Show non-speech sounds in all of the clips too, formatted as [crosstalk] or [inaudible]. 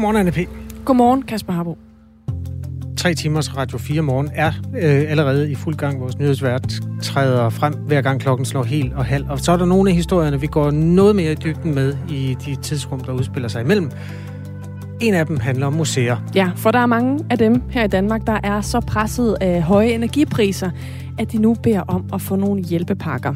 Godmorgen, Anne P. Godmorgen, Kasper Harbo. Tre timers Radio 4 morgen er øh, allerede i fuld gang. Vores nyhedsvært træder frem, hver gang klokken slår helt og halv. Og så er der nogle af historierne, vi går noget mere i dybden med i de tidsrum, der udspiller sig imellem. En af dem handler om museer. Ja, for der er mange af dem her i Danmark, der er så presset af høje energipriser, at de nu beder om at få nogle hjælpepakker.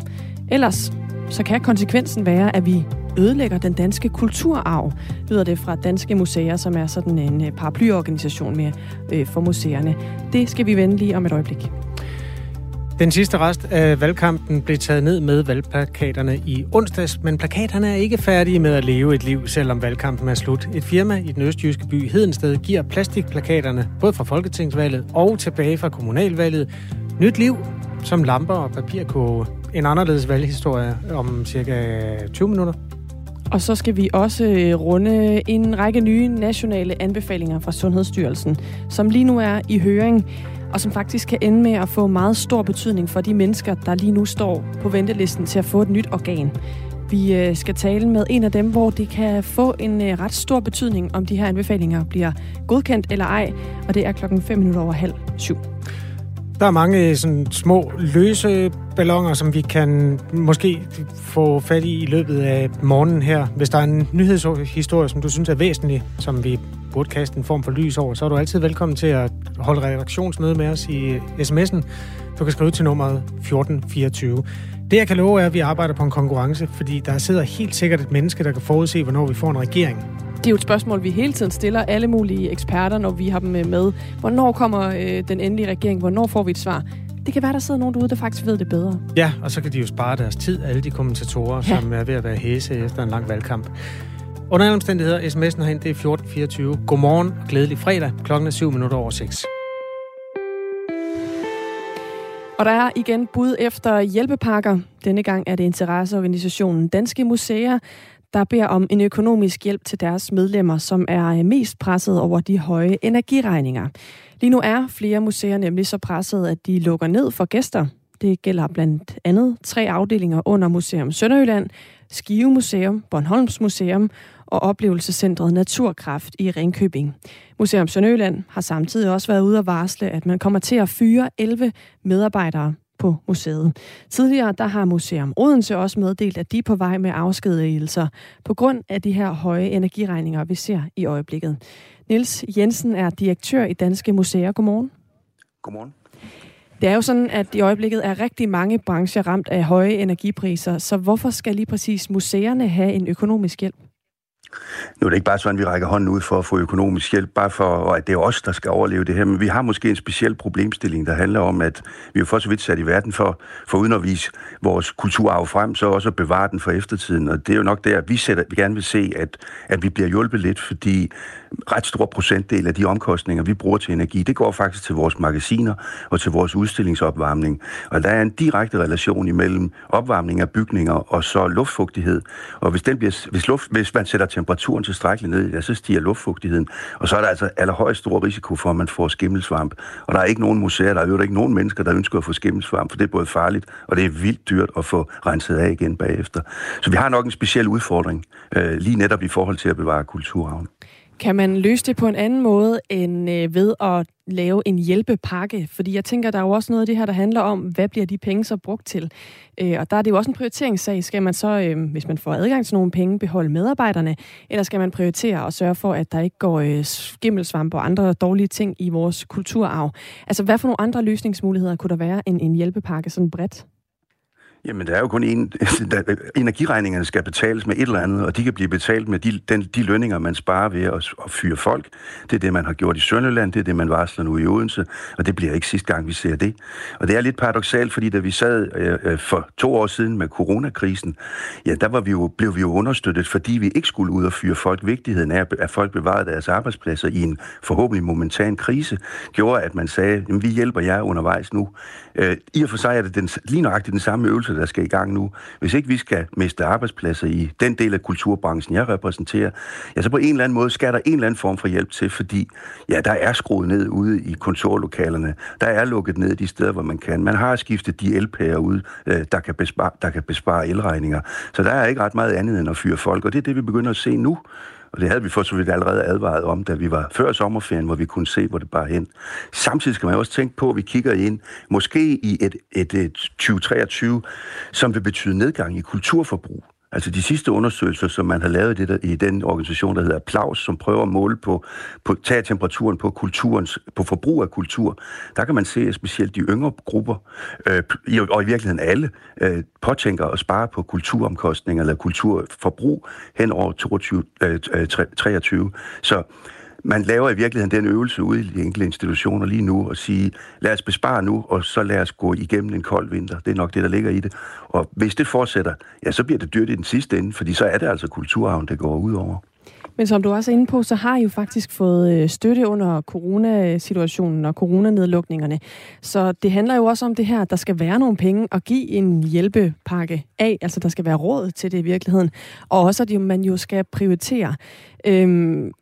Ellers så kan konsekvensen være, at vi ødelægger den danske kulturarv, lyder det fra Danske Museer, som er sådan en øh, paraplyorganisation med, øh, for museerne. Det skal vi vende lige om et øjeblik. Den sidste rest af valgkampen blev taget ned med valgplakaterne i onsdags, men plakaterne er ikke færdige med at leve et liv, selvom valgkampen er slut. Et firma i den østjyske by Hedensted giver plastikplakaterne, både fra Folketingsvalget og tilbage fra kommunalvalget, nyt liv som lamper og papirkurve. En anderledes valghistorie om cirka 20 minutter. Og så skal vi også øh, runde en række nye nationale anbefalinger fra Sundhedsstyrelsen, som lige nu er i høring, og som faktisk kan ende med at få meget stor betydning for de mennesker, der lige nu står på ventelisten til at få et nyt organ. Vi øh, skal tale med en af dem, hvor det kan få en øh, ret stor betydning, om de her anbefalinger bliver godkendt eller ej, og det er klokken 5 minutter over halv syv. Der er mange øh, sådan små løse ballonger, som vi kan måske få fat i i løbet af morgenen her. Hvis der er en nyhedshistorie, som du synes er væsentlig, som vi burde kaste en form for lys over, så er du altid velkommen til at holde redaktionsmøde med os i øh, sms'en. Du kan skrive til nummeret 1424. Det jeg kan love er, at vi arbejder på en konkurrence, fordi der sidder helt sikkert et menneske, der kan forudse, hvornår vi får en regering. Det er jo et spørgsmål, vi hele tiden stiller alle mulige eksperter, når vi har dem med. Hvornår kommer øh, den endelige regering? Hvornår får vi et svar? Det kan være, der sidder nogen derude, der faktisk ved det bedre. Ja, og så kan de jo spare deres tid, alle de kommentatorer, ja. som er ved at være hæse efter en lang valgkamp. Under alle omstændigheder, sms'en herinde, det er 1424. Godmorgen og glædelig fredag. Klokken er 7 minutter over 6. Og der er igen bud efter hjælpepakker. Denne gang er det interesseorganisationen Danske Museer, der beder om en økonomisk hjælp til deres medlemmer, som er øh, mest presset over de høje energiregninger. Lige nu er flere museer nemlig så presset, at de lukker ned for gæster. Det gælder blandt andet tre afdelinger under Museum Sønderjylland, Skive Museum, Bornholms Museum og oplevelsescentret Naturkraft i Ringkøbing. Museum Sønderjylland har samtidig også været ude at varsle, at man kommer til at fyre 11 medarbejdere på museet. Tidligere der har Museum Odense også meddelt, at de er på vej med afskedigelser på grund af de her høje energiregninger, vi ser i øjeblikket. Niels Jensen er direktør i Danske Museer. Godmorgen. Godmorgen. Det er jo sådan, at i øjeblikket er rigtig mange brancher ramt af høje energipriser, så hvorfor skal lige præcis museerne have en økonomisk hjælp? Nu er det ikke bare sådan, at vi rækker hånden ud for at få økonomisk hjælp, bare for, at det er os, der skal overleve det her, men vi har måske en speciel problemstilling, der handler om, at vi er for så vidt sat i verden for, for uden at vise vores kulturarv frem, så også at bevare den for eftertiden. Og det er jo nok der, vi, sætter, vi gerne vil se, at, at vi bliver hjulpet lidt, fordi ret stor procentdel af de omkostninger, vi bruger til energi, det går faktisk til vores magasiner og til vores udstillingsopvarmning. Og der er en direkte relation imellem opvarmning af bygninger og så luftfugtighed. Og hvis, den bliver, hvis, luft, hvis man sætter temperaturen tilstrækkeligt ned, ja, så stiger luftfugtigheden. Og så er der altså allerhøjst stor risiko for, at man får skimmelsvamp. Og der er ikke nogen museer, der er jo ikke nogen mennesker, der ønsker at få skimmelsvamp, for det er både farligt, og det er vildt dyrt at få renset af igen bagefter. Så vi har nok en speciel udfordring, øh, lige netop i forhold til at bevare kulturarven. Kan man løse det på en anden måde end øh, ved at lave en hjælpepakke? Fordi jeg tænker, der er jo også noget af det her, der handler om, hvad bliver de penge så brugt til? Øh, og der er det jo også en prioriteringssag. Skal man så, øh, hvis man får adgang til nogle penge, beholde medarbejderne? Eller skal man prioritere og sørge for, at der ikke går øh, skimmelsvamp og andre dårlige ting i vores kulturarv? Altså, hvad for nogle andre løsningsmuligheder kunne der være end en hjælpepakke sådan bredt? Jamen, der er jo kun en... [laughs] Energiregningerne skal betales med et eller andet, og de kan blive betalt med de, den, de lønninger, man sparer ved at, at fyre folk. Det er det, man har gjort i Sønderland, det er det, man varsler nu i Odense, og det bliver ikke sidste gang, vi ser det. Og det er lidt paradoxalt, fordi da vi sad øh, øh, for to år siden med coronakrisen, ja, der var vi jo, blev vi jo understøttet, fordi vi ikke skulle ud og fyre folk. Vigtigheden af, at folk bevarede deres arbejdspladser i en forhåbentlig momentan krise, gjorde, at man sagde, jamen, vi hjælper jer undervejs nu. Øh, I og for sig er det den, lige nøjagtigt den samme øvelse, der skal i gang nu. Hvis ikke vi skal miste arbejdspladser i den del af kulturbranchen, jeg repræsenterer, ja, så på en eller anden måde skal der en eller anden form for hjælp til, fordi ja, der er skruet ned ude i kontorlokalerne. Der er lukket ned de steder, hvor man kan. Man har skiftet de elpærer ud, øh, der kan, bespare, der kan bespare elregninger. Så der er ikke ret meget andet end at fyre folk, og det er det, vi begynder at se nu. Og det havde vi for så vidt allerede advaret om, da vi var før sommerferien, hvor vi kunne se, hvor det bare hen. Samtidig skal man også tænke på, at vi kigger ind måske i et, et, et 2023, som vil betyde nedgang i kulturforbrug. Altså de sidste undersøgelser, som man har lavet det der, i den organisation, der hedder Applaus, som prøver at måle på, på tage temperaturen på kulturens, på forbrug af kultur, der kan man se, at specielt de yngre grupper, øh, og i virkeligheden alle, øh, påtænker at spare på kulturomkostninger eller kulturforbrug hen over 22, øh, 23. Øh, Så man laver i virkeligheden den øvelse ude i de enkelte institutioner lige nu og sige, lad os bespare nu, og så lad os gå igennem en kold vinter. Det er nok det, der ligger i det. Og hvis det fortsætter, ja, så bliver det dyrt i den sidste ende, fordi så er det altså kulturarven, der går ud over. Men som du også er inde på, så har I jo faktisk fået øh, støtte under coronasituationen og coronanedlukningerne. Så det handler jo også om det her, at der skal være nogle penge at give en hjælpepakke af. Altså der skal være råd til det i virkeligheden. Og også at man jo skal prioritere. Øhm,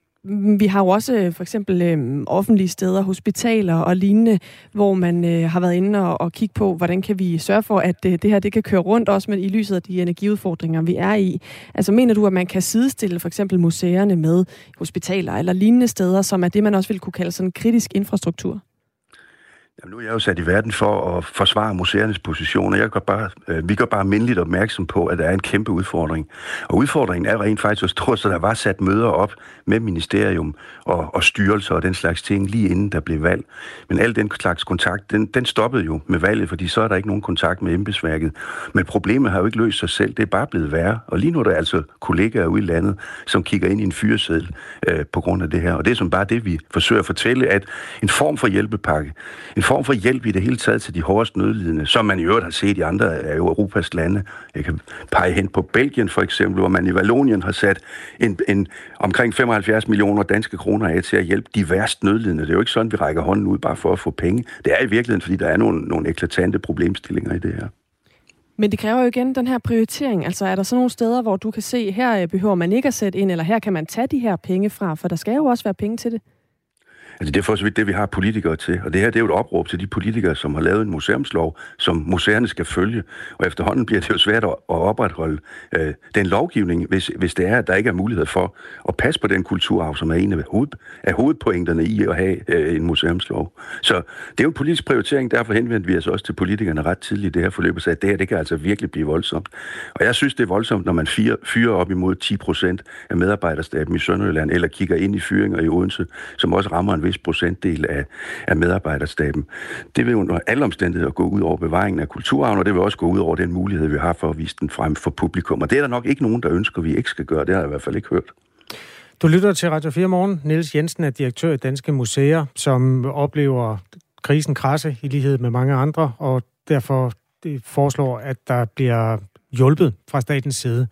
vi har jo også øh, for eksempel øh, offentlige steder, hospitaler og lignende, hvor man øh, har været inde og, og kigge på, hvordan kan vi sørge for, at øh, det her det kan køre rundt også med i lyset af de energiudfordringer, vi er i. Altså mener du, at man kan sidestille for eksempel museerne med hospitaler eller lignende steder, som er det, man også vil kunne kalde sådan kritisk infrastruktur? Jamen, nu er jeg jo sat i verden for at forsvare museernes position, og jeg gør bare, øh, vi gør bare mindeligt opmærksom på, at der er en kæmpe udfordring. Og udfordringen er rent faktisk så stor, så der var sat møder op med ministerium og, og styrelser og den slags ting, lige inden der blev valg. Men al den slags kontakt, den, den stoppede jo med valget, fordi så er der ikke nogen kontakt med embedsværket. Men problemet har jo ikke løst sig selv, det er bare blevet værre. Og lige nu er der altså kollegaer ude i landet, som kigger ind i en fyreseddel øh, på grund af det her. Og det er som bare det, vi forsøger at fortælle, at en form for hjælpepakke, en form for hjælp i det hele taget til de hårdest nødlidende, som man i øvrigt har set i andre af Europas lande. Jeg kan pege hen på Belgien for eksempel, hvor man i Wallonien har sat en, en omkring 75 millioner danske kroner af til at hjælpe de værst nødlidende. Det er jo ikke sådan, vi rækker hånden ud bare for at få penge. Det er i virkeligheden, fordi der er nogle, nogle eklatante problemstillinger i det her. Men det kræver jo igen den her prioritering. Altså er der så nogle steder, hvor du kan se, her øh, behøver man ikke at sætte ind, eller her kan man tage de her penge fra, for der skal jo også være penge til det. Altså det er for så vidt det, vi har politikere til. Og det her det er jo et opråb til de politikere, som har lavet en museumslov, som museerne skal følge. Og efterhånden bliver det jo svært at opretholde øh, den lovgivning, hvis, hvis det er, at der ikke er mulighed for at passe på den kulturarv, som er en af, hoved, af hovedpointerne i at have øh, en museumslov. Så det er jo en politisk prioritering, derfor henvendte vi os også til politikerne ret tidligt i det her forløb og sagde, at det her det kan altså virkelig blive voldsomt. Og jeg synes, det er voldsomt, når man fyrer, fyrer op imod 10 procent af medarbejderstaben i Sønderjylland, eller kigger ind i fyringer i Odense, som også rammer en vis procentdel af, af medarbejderstaben. Det vil under alle omstændigheder gå ud over bevaringen af kulturarven, og det vil også gå ud over den mulighed, vi har for at vise den frem for publikum. Og det er der nok ikke nogen, der ønsker, at vi ikke skal gøre. Det har jeg i hvert fald ikke hørt. Du lytter til Radio 4 Morgen. Niels Jensen er direktør i Danske Museer, som oplever krisen krasse i lighed med mange andre, og derfor foreslår, at der bliver hjulpet fra statens side.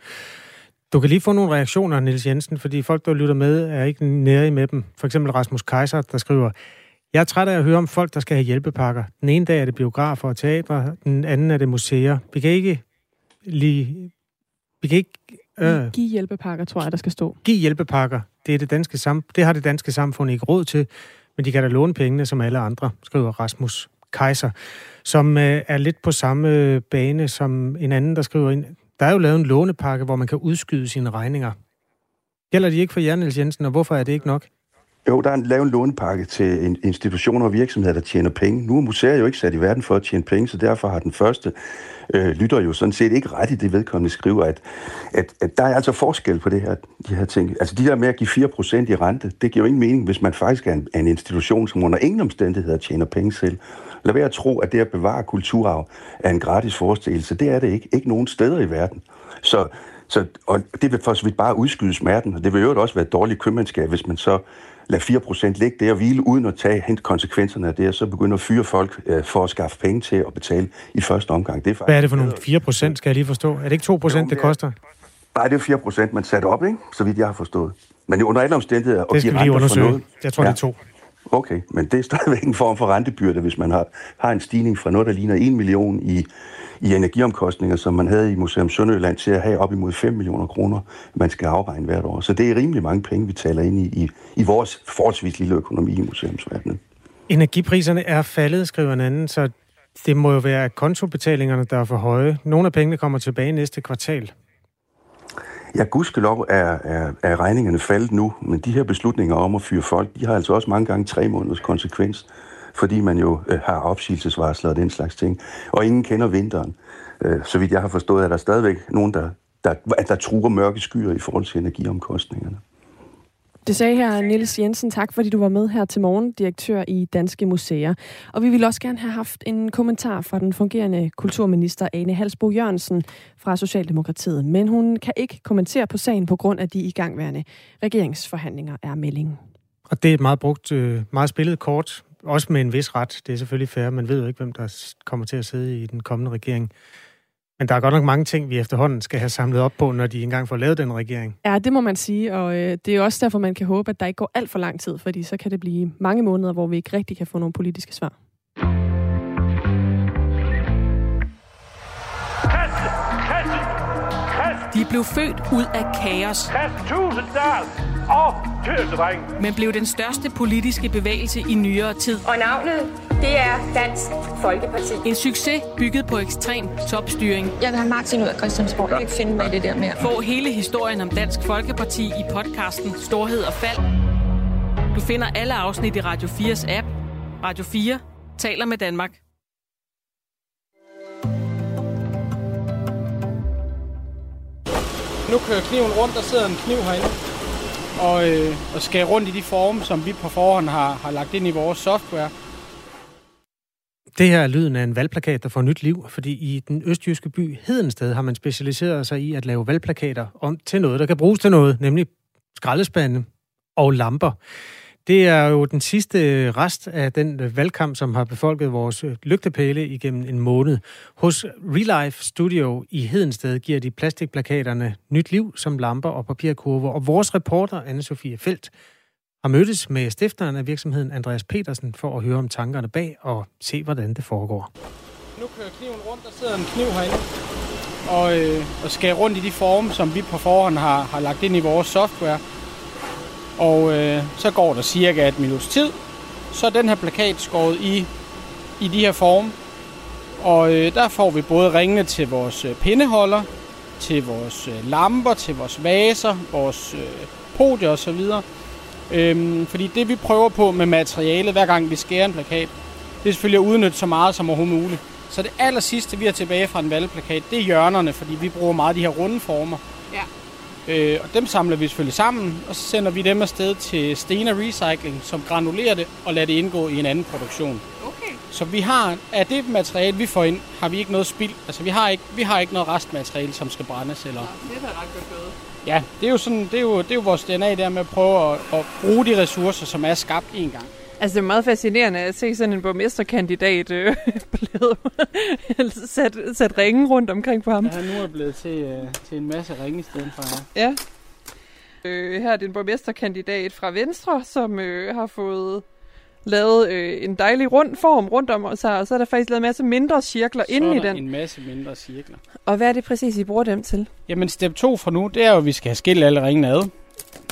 Du kan lige få nogle reaktioner, Nils Jensen, fordi folk, der lytter med, er ikke nære med dem. For eksempel Rasmus Kaiser, der skriver, jeg er træt af at høre om folk, der skal have hjælpepakker. Den ene dag er det biografer og teatre, den anden er det museer. Vi kan ikke lige... Vi kan ikke... Øh, Giv hjælpepakker, tror jeg, der skal stå. Giv hjælpepakker. Det, er det, danske sam, det har det danske samfund ikke råd til, men de kan da låne pengene som alle andre, skriver Rasmus Kaiser, som øh, er lidt på samme bane som en anden, der skriver ind, der er jo lavet en lånepakke, hvor man kan udskyde sine regninger. Gælder de ikke for Jan Jensen, og hvorfor er det ikke nok? Jo, der er lavet en lånepakke til institutioner og virksomheder, der tjener penge. Nu er museer jo ikke sat i verden for at tjene penge, så derfor har den første øh, lytter jo sådan set ikke ret i det vedkommende skriver, at, at, at der er altså forskel på det her, de her ting. Altså de der med at give 4% i rente, det giver jo ingen mening, hvis man faktisk er en, er en institution, som under ingen omstændigheder tjener penge selv. Lad være at tro, at det at bevare kulturarv er en gratis forestillelse. Det er det ikke. Ikke nogen steder i verden. Så, så, og det vil for så vidt bare udskyde smerten, og det vil jo også være et dårligt købmandskab, hvis man så lader 4% ligge der og hvile, uden at tage hente konsekvenserne af det, og så begynder at fyre folk øh, for at skaffe penge til at betale i første omgang. Det er Hvad er det for nogle 4%, skal jeg lige forstå? Er det ikke 2%, jo, det koster? Nej, det er 4%, man satte op, ikke? så vidt jeg har forstået. Men under alle omstændigheder... Det skal vi lige undersøge. Noget, jeg tror, ja. det er to. Okay, men det er stadigvæk en form for rentebyrde, hvis man har, har en stigning fra noget, der ligner 1 million i, i energiomkostninger, som man havde i Museum Sønderjylland, til at have op imod 5 millioner kroner, man skal afregne hvert år. Så det er rimelig mange penge, vi taler ind i, i, i vores forholdsvis lille økonomi i museumsverdenen. Energipriserne er faldet, skriver en anden, så det må jo være kontobetalingerne, der er for høje. Nogle af pengene kommer tilbage næste kvartal. Ja, gudskelov er, er, er regningerne faldet nu, men de her beslutninger om at fyre folk, de har altså også mange gange tre måneders konsekvens, fordi man jo øh, har opsigelsesvarsler og den slags ting. Og ingen kender vinteren. Øh, så vidt jeg har forstået, er der stadigvæk nogen, der, der, der truer mørke skyer i forhold til energiomkostningerne. Det sagde her Niels Jensen. Tak fordi du var med her til morgen, direktør i Danske Museer. Og vi vil også gerne have haft en kommentar fra den fungerende kulturminister Ane Halsbo Jørgensen fra Socialdemokratiet. Men hun kan ikke kommentere på sagen på grund af de igangværende regeringsforhandlinger, er meldingen. Og det er et meget brugt, øh, meget spillet kort, også med en vis ret. Det er selvfølgelig fair. Man ved jo ikke, hvem der kommer til at sidde i den kommende regering. Men der er godt nok mange ting, vi efterhånden skal have samlet op på, når de engang får lavet den regering. Ja, det må man sige, og øh, det er også derfor, man kan håbe, at der ikke går alt for lang tid, fordi så kan det blive mange måneder, hvor vi ikke rigtig kan få nogle politiske svar. De blev født ud af kaos. Kast og Tøsedreng. Men blev den største politiske bevægelse i nyere tid. Og navnet, det er Dansk Folkeparti. En succes bygget på ekstrem topstyring. Jeg vil have Martin ud af Christiansborg. Jeg kan ikke finde mig i det der mere. Få hele historien om Dansk Folkeparti i podcasten Storhed og Fald. Du finder alle afsnit i Radio 4's app. Radio 4 taler med Danmark. Nu kører kniven rundt, der sidder en kniv herinde og, øh, og skære rundt i de former, som vi på forhånd har, har lagt ind i vores software. Det her er lyden af en valgplakat, der får nyt liv, fordi i den østjyske by Hedensted har man specialiseret sig i at lave valgplakater om til noget, der kan bruges til noget, nemlig skraldespande og lamper. Det er jo den sidste rest af den øh, valgkamp, som har befolket vores øh, lygtepæle igennem en måned. Hos Relife Studio i Hedensted giver de plastikplakaterne nyt liv som lamper og papirkurver, og vores reporter, Anne-Sophie Felt, har mødtes med stifteren af virksomheden Andreas Petersen for at høre om tankerne bag og se, hvordan det foregår. Nu kører kniven rundt, der sidder en kniv herinde og, øh, og skærer rundt i de former, som vi på forhånd har, har lagt ind i vores software. Og øh, så går der cirka et minuts tid, så er den her plakat skåret i, i de her former. Og øh, der får vi både ringene til vores øh, pindeholder, til vores øh, lamper, til vores vaser, vores øh, podier osv. Øhm, fordi det vi prøver på med materialet, hver gang vi skærer en plakat, det er selvfølgelig at udnytte så meget som overhovedet muligt. Så det aller sidste, vi har tilbage fra en valgplakat, det er hjørnerne, fordi vi bruger meget de her runde former. Ja. Øh, og dem samler vi selvfølgelig sammen, og så sender vi dem afsted til Stena Recycling, som granulerer det og lader det indgå i en anden produktion. Okay. Så vi har, af det materiale, vi får ind, har vi ikke noget spild. Altså vi har ikke, vi har ikke noget restmateriale, som skal brændes. Eller... Det er ret godt gået. Ja, det er jo, sådan, det er jo, det er jo vores DNA der med at prøve at, at bruge de ressourcer, som er skabt en gang. Altså, det er meget fascinerende at se sådan en borgmesterkandidat øh, [laughs] blevet sat, sat ringen rundt omkring på ham. Ja, nu er det blevet til, øh, til en masse ringe i stedet for her. Ja. Øh, her er det en borgmesterkandidat fra Venstre, som øh, har fået lavet øh, en dejlig rund form rundt om sig, og så er der faktisk lavet en masse mindre cirkler Så inde er i den. en masse mindre cirkler. Og hvad er det præcis, I bruger dem til? Jamen step 2 for nu, det er jo, at vi skal have skilt alle ringene ad.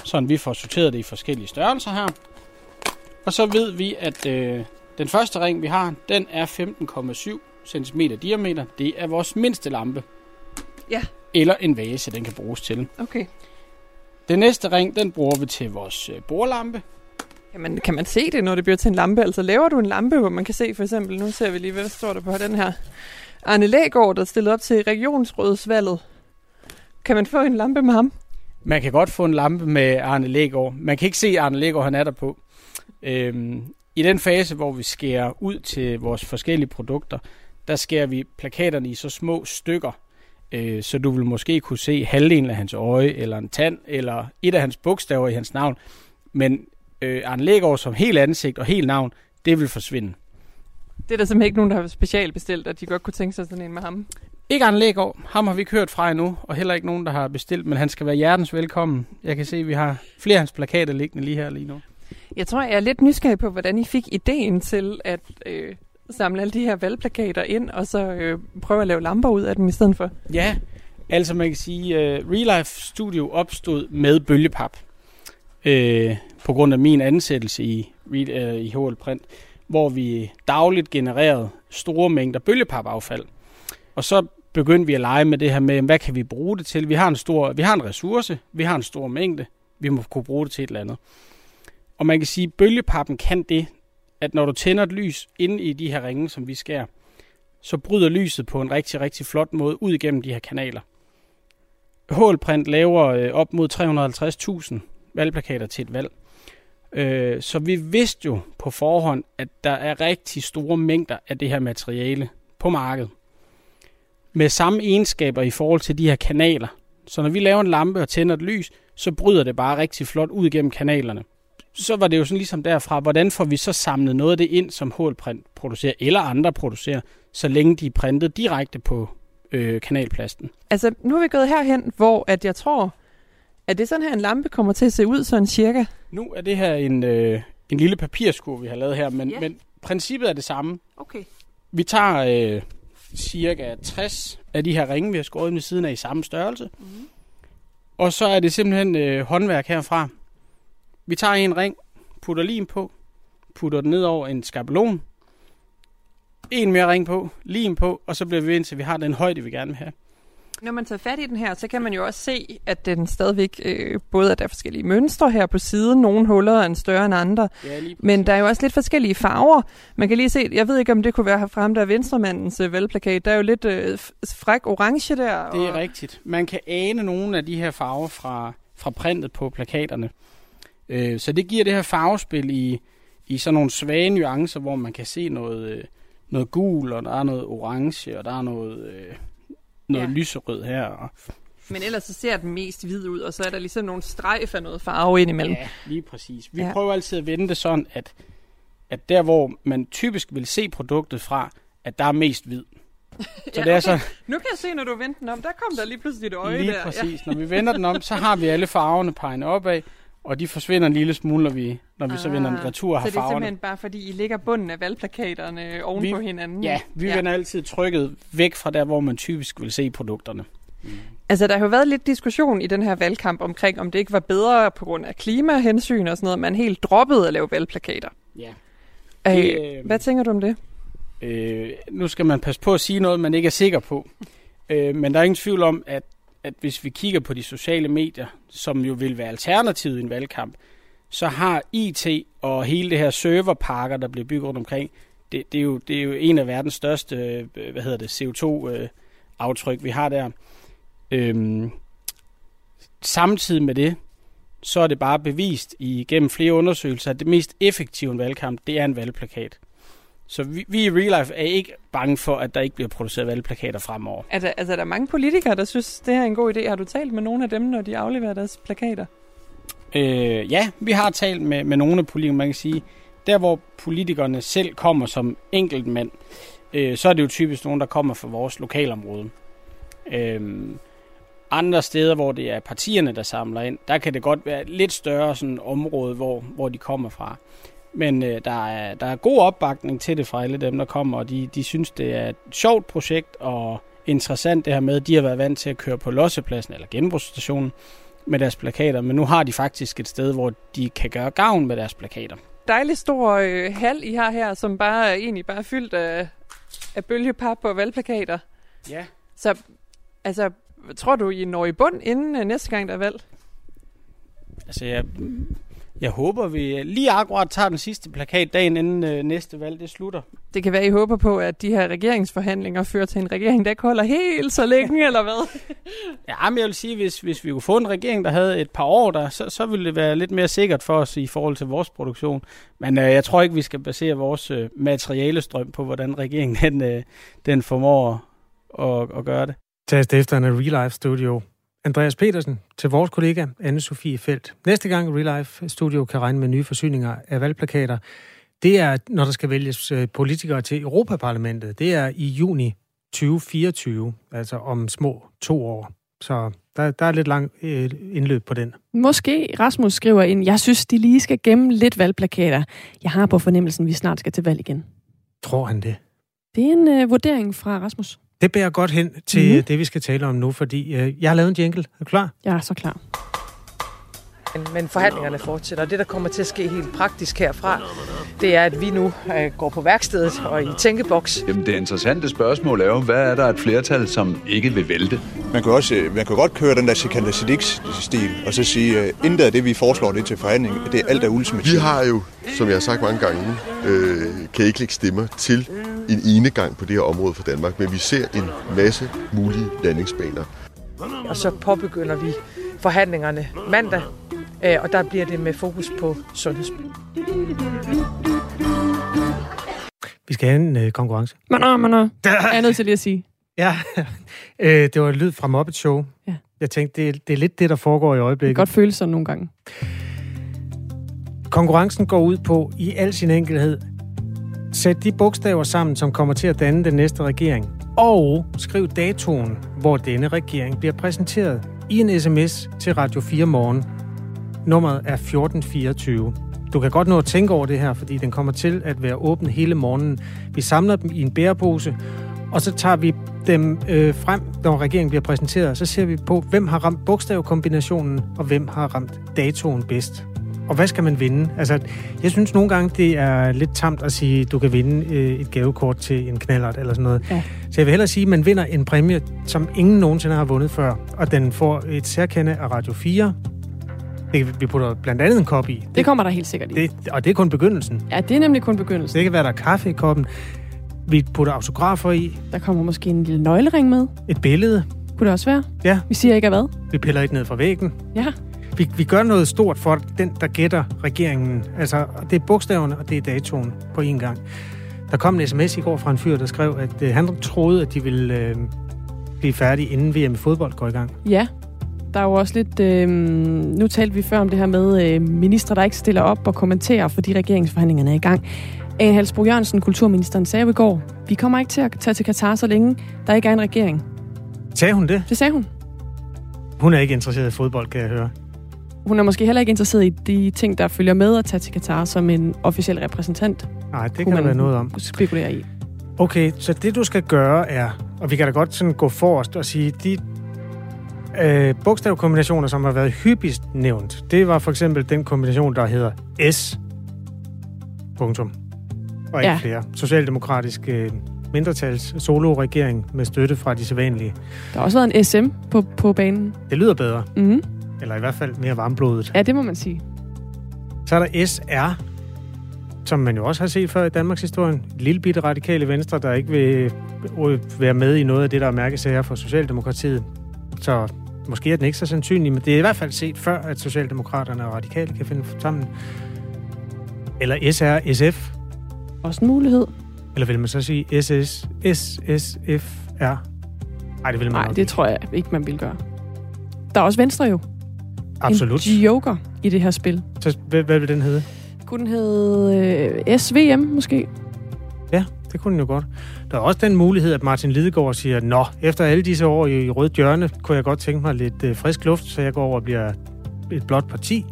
Sådan vi får sorteret det i forskellige størrelser her. Og så ved vi, at øh, den første ring, vi har, den er 15,7 cm diameter. Det er vores mindste lampe. Ja. Eller en vase, den kan bruges til. Okay. Den næste ring, den bruger vi til vores øh, bordlampe. Jamen, kan man se det, når det bliver til en lampe? Altså, laver du en lampe, hvor man kan se, for eksempel, nu ser vi lige, hvad står der på den her. Arne Lægaard, der er stillet op til regionsrådsvalget. Kan man få en lampe med ham? Man kan godt få en lampe med Arne Lægaard. Man kan ikke se Arne Lægaard, han er der på. Øhm, I den fase, hvor vi skærer ud til vores forskellige produkter, der skærer vi plakaterne i så små stykker, øh, så du vil måske kunne se halvdelen af hans øje, eller en tand, eller et af hans bogstaver i hans navn. Men øh, Arne Lægaard som helt ansigt og helt navn, det vil forsvinde. Det er der simpelthen ikke nogen, der har specialbestilt, at de godt kunne tænke sig sådan en med ham. Ikke Arne Lægaard, ham har vi ikke hørt fra endnu, og heller ikke nogen, der har bestilt, men han skal være hjertens velkommen. Jeg kan se, at vi har flere af hans plakater liggende lige her lige nu. Jeg tror, jeg er lidt nysgerrig på, hvordan I fik ideen til at øh, samle alle de her valgplakater ind, og så øh, prøve at lave lamper ud af dem i stedet for. Ja, altså man kan sige, uh, Real Life Studio opstod med bølgepap. øh, på grund af min ansættelse i, uh, i HL Print, hvor vi dagligt genererede store mængder bølgepapaffald. Og så begyndte vi at lege med det her med, hvad kan vi bruge det til? Vi har en stor, vi har en ressource, vi har en stor mængde, vi må kunne bruge det til et eller andet. Og man kan sige, at bølgepappen kan det, at når du tænder et lys inde i de her ringe, som vi skærer, så bryder lyset på en rigtig, rigtig flot måde ud igennem de her kanaler. Hålprint laver øh, op mod 350.000 valgplakater til et valg. Øh, så vi vidste jo på forhånd, at der er rigtig store mængder af det her materiale på markedet. Med samme egenskaber i forhold til de her kanaler. Så når vi laver en lampe og tænder et lys, så bryder det bare rigtig flot ud igennem kanalerne. Så var det jo sådan ligesom derfra, hvordan får vi så samlet noget af det ind, som Hålprint producerer, eller andre producerer, så længe de er printet direkte på øh, kanalplasten. Altså, nu er vi gået herhen, hvor at jeg tror, at det sådan her en lampe kommer til at se ud sådan cirka? Nu er det her en, øh, en lille papirskur, vi har lavet her, men, yeah. men princippet er det samme. Okay. Vi tager øh, cirka 60 af de her ringe, vi har skåret med siden af i samme størrelse. Mm-hmm. Og så er det simpelthen øh, håndværk herfra. Vi tager en ring, putter lim på, putter den ned over en skabelon, en mere ring på, lim på, og så bliver vi ind til, vi har den højde, vi gerne vil have. Når man tager fat i den her, så kan man jo også se, at den stadigvæk øh, både at der er forskellige mønstre her på siden. Nogle huller er en større end andre. Ja, men der er jo også lidt forskellige farver. Man kan lige se, jeg ved ikke, om det kunne være frem der venstremandens øh, valgplakat. Der er jo lidt øh, fræk orange der. Det er og... rigtigt. Man kan ane nogle af de her farver fra, fra printet på plakaterne. Øh, så det giver det her farvespil i, i sådan nogle svage nuancer, hvor man kan se noget, øh, noget gul, og der er noget orange, og der er noget... Øh, noget ja. lyserød her. Og... Men ellers så ser den mest hvid ud, og så er der ligesom nogle strejf af noget farve ind imellem. Ja, lige præcis. Vi ja. prøver altid at vende det sådan, at, at der hvor man typisk vil se produktet fra, at der er mest hvid. [laughs] Så ja, det er okay. så... Nu kan jeg se, når du vender den om, der kom der lige pludselig et øje lige der. præcis. Ja. Når vi vender den om, så har vi alle farverne pegnet opad, og de forsvinder en lille smule, når vi, når vi ah, så vender den retur og har farverne. Så det er simpelthen bare, fordi I ligger bunden af valgplakaterne oven vi, på hinanden? Ja, vi ja. vender altid trykket væk fra der, hvor man typisk vil se produkterne. Mm. Altså, der har jo været lidt diskussion i den her valgkamp omkring, om det ikke var bedre på grund af klimahensyn og sådan noget, man helt droppede at lave valgplakater. Ja. Det, øh, hvad tænker du om det? Øh, nu skal man passe på at sige noget, man ikke er sikker på. øh, men der er ingen tvivl om, at at hvis vi kigger på de sociale medier, som jo vil være alternativet i en valgkamp, så har IT og hele det her serverparker, der bliver bygget rundt omkring, det, det, er, jo, det er jo en af verdens største øh, hvad hedder det, CO2-aftryk, øh, vi har der. Øhm, samtidig med det, så er det bare bevist igennem flere undersøgelser, at det mest effektive en valgkamp, det er en valgplakat. Så vi, vi i Real Life er ikke bange for, at der ikke bliver produceret valgplakater fremover. Er der, altså, der er mange politikere, der synes, det her er en god idé. Har du talt med nogle af dem, når de afleverer deres plakater? Øh, ja, vi har talt med, med nogle af politikere. Man kan sige, der hvor politikerne selv kommer som enkeltmænd, øh, så er det jo typisk nogen, der kommer fra vores lokalområde. Øh, andre steder, hvor det er partierne, der samler ind, der kan det godt være et lidt større sådan område, hvor, hvor de kommer fra. Men øh, der, er, der er god opbakning til det fra alle dem, der kommer, og de, de synes, det er et sjovt projekt og interessant det her med, at de har været vant til at køre på lossepladsen eller genbrugsstationen med deres plakater, men nu har de faktisk et sted, hvor de kan gøre gavn med deres plakater. Dejlig stor øh, hal, I har her, som bare er egentlig bare er fyldt af, af bølgepap og valgplakater. Ja. Så altså, tror du, I når i bund inden øh, næste gang, der er valg? Altså, jeg, jeg håber, vi lige akkurat tager den sidste plakat dagen inden øh, næste valg det slutter. Det kan være, I håber på, at de her regeringsforhandlinger fører til en regering, der ikke holder helt så længe, eller hvad? [laughs] ja, men jeg vil sige, hvis, hvis vi kunne få en regering, der havde et par år der, så, så ville det være lidt mere sikkert for os i forhold til vores produktion. Men øh, jeg tror ikke, vi skal basere vores øh, materialestrøm på, hvordan regeringen den, øh, den formår at, at gøre det. Tag efter en Real Life Studio Andreas Petersen til vores kollega anne Sofie Felt. Næste gang Real Life Studio kan regne med nye forsyninger af valgplakater, det er, når der skal vælges øh, politikere til Europaparlamentet. Det er i juni 2024, altså om små to år. Så der, der er lidt lang øh, indløb på den. Måske Rasmus skriver ind, jeg synes, de lige skal gemme lidt valgplakater. Jeg har på fornemmelsen, vi snart skal til valg igen. Tror han det? Det er en øh, vurdering fra Rasmus. Det bærer godt hen til mm. det, vi skal tale om nu, fordi øh, jeg har lavet en jingle. Er du klar? Jeg er så klar. Men forhandlingerne fortsætter, og det, der kommer til at ske helt praktisk herfra, det er, at vi nu øh, går på værkstedet og i tænkeboks. Jamen, det interessante spørgsmål er jo, hvad er der et flertal, som ikke vil vælte? Man kan, også, man kan godt køre den der Sikander stil og så sige, at intet af det, vi foreslår det til forhandling, det er alt er ultimativt. Vi har jo, som jeg har sagt mange gange, øh, kan ikke lægge stemmer til en ene gang på det her område for Danmark, men vi ser en masse mulige landingsbaner. Og så påbegynder vi forhandlingerne mandag, øh, og der bliver det med fokus på sundheds. Vi skal have en øh, konkurrence. Men nå, men nå. Jeg er nødt til lige at sige. [laughs] Ja, øh, det var lyd fra Muppet Show. Ja. Jeg tænkte, det, er, det er lidt det, der foregår i øjeblikket. Det kan godt føles sådan nogle gange. Konkurrencen går ud på, i al sin enkelhed, sæt de bogstaver sammen, som kommer til at danne den næste regering. Og skriv datoen, hvor denne regering bliver præsenteret i en sms til Radio 4 morgen. Nummeret er 1424. Du kan godt nå at tænke over det her, fordi den kommer til at være åben hele morgenen. Vi samler dem i en bærepose, og så tager vi dem øh, frem, når regeringen bliver præsenteret. Så ser vi på, hvem har ramt bogstavkombinationen, og hvem har ramt datoen bedst. Og hvad skal man vinde? Altså, jeg synes nogle gange, det er lidt tamt at sige, at du kan vinde øh, et gavekort til en knallert eller sådan noget. Ja. Så jeg vil hellere sige, at man vinder en præmie, som ingen nogensinde har vundet før. Og den får et særkende af Radio 4. Det, vi putter blandt andet en kop i. Det kommer der helt sikkert i. Det, og det er kun begyndelsen. Ja, det er nemlig kun begyndelsen. Det kan være, der er kaffe i koppen. Vi putter autografer i. Der kommer måske en lille nøglering med. Et billede. Kunne det også være? Ja. Vi siger ikke af hvad. Vi piller et ned fra væggen. Ja. Vi, vi gør noget stort for den, der gætter regeringen. Altså, det er bogstaverne, og det er datoen på en gang. Der kom en sms i går fra en fyr, der skrev, at øh, han troede, at de ville øh, blive færdige, inden VM i fodbold går i gang. Ja, der er jo også lidt... Øh, nu talte vi før om det her med øh, ministre, der ikke stiller op og kommenterer, fordi regeringsforhandlingerne er i gang. Ane Halsbro Jørgensen, kulturministeren, sagde i går, vi kommer ikke til at tage til Katar, så længe der ikke er en regering. Sagde hun det? Det sagde hun. Hun er ikke interesseret i fodbold, kan jeg høre. Hun er måske heller ikke interesseret i de ting, der følger med at tage til Katar som en officiel repræsentant. Nej, det kan der være noget om. spekulere i. Okay, så det du skal gøre er, og vi kan da godt sådan gå forrest og sige, de øh, bogstavkombinationer, som har været hyppigst nævnt, det var for eksempel den kombination, der hedder S. Punktum. Og ikke ja. flere. Socialdemokratisk øh, mindretals solo-regering med støtte fra de sædvanlige. Der har også været en SM på, på banen. Det lyder bedre. Mm. Eller i hvert fald mere varmblodet. Ja, det må man sige. Så er der SR, som man jo også har set før i Danmarks historie. Lille bitte radikale venstre, der ikke vil være med i noget af det, der er mærkesager for Socialdemokratiet. Så måske er den ikke så sandsynlig, men det er i hvert fald set før, at Socialdemokraterne og radikale kan finde sammen. Eller SR, SF. Også en mulighed. Eller vil man så sige SS, SSFR? Nej, det vil man Nej, det ikke. tror jeg ikke, man vil gøre. Der er også Venstre jo. Absolut. En joker i det her spil. Så hvad, hvad vil den hedde? Kunne den hedde øh, SVM måske? Ja, det kunne den jo godt. Der er også den mulighed, at Martin Lidegaard siger, Nå, efter alle disse år i rødt hjørne, kunne jeg godt tænke mig lidt øh, frisk luft, så jeg går over og bliver et blot parti.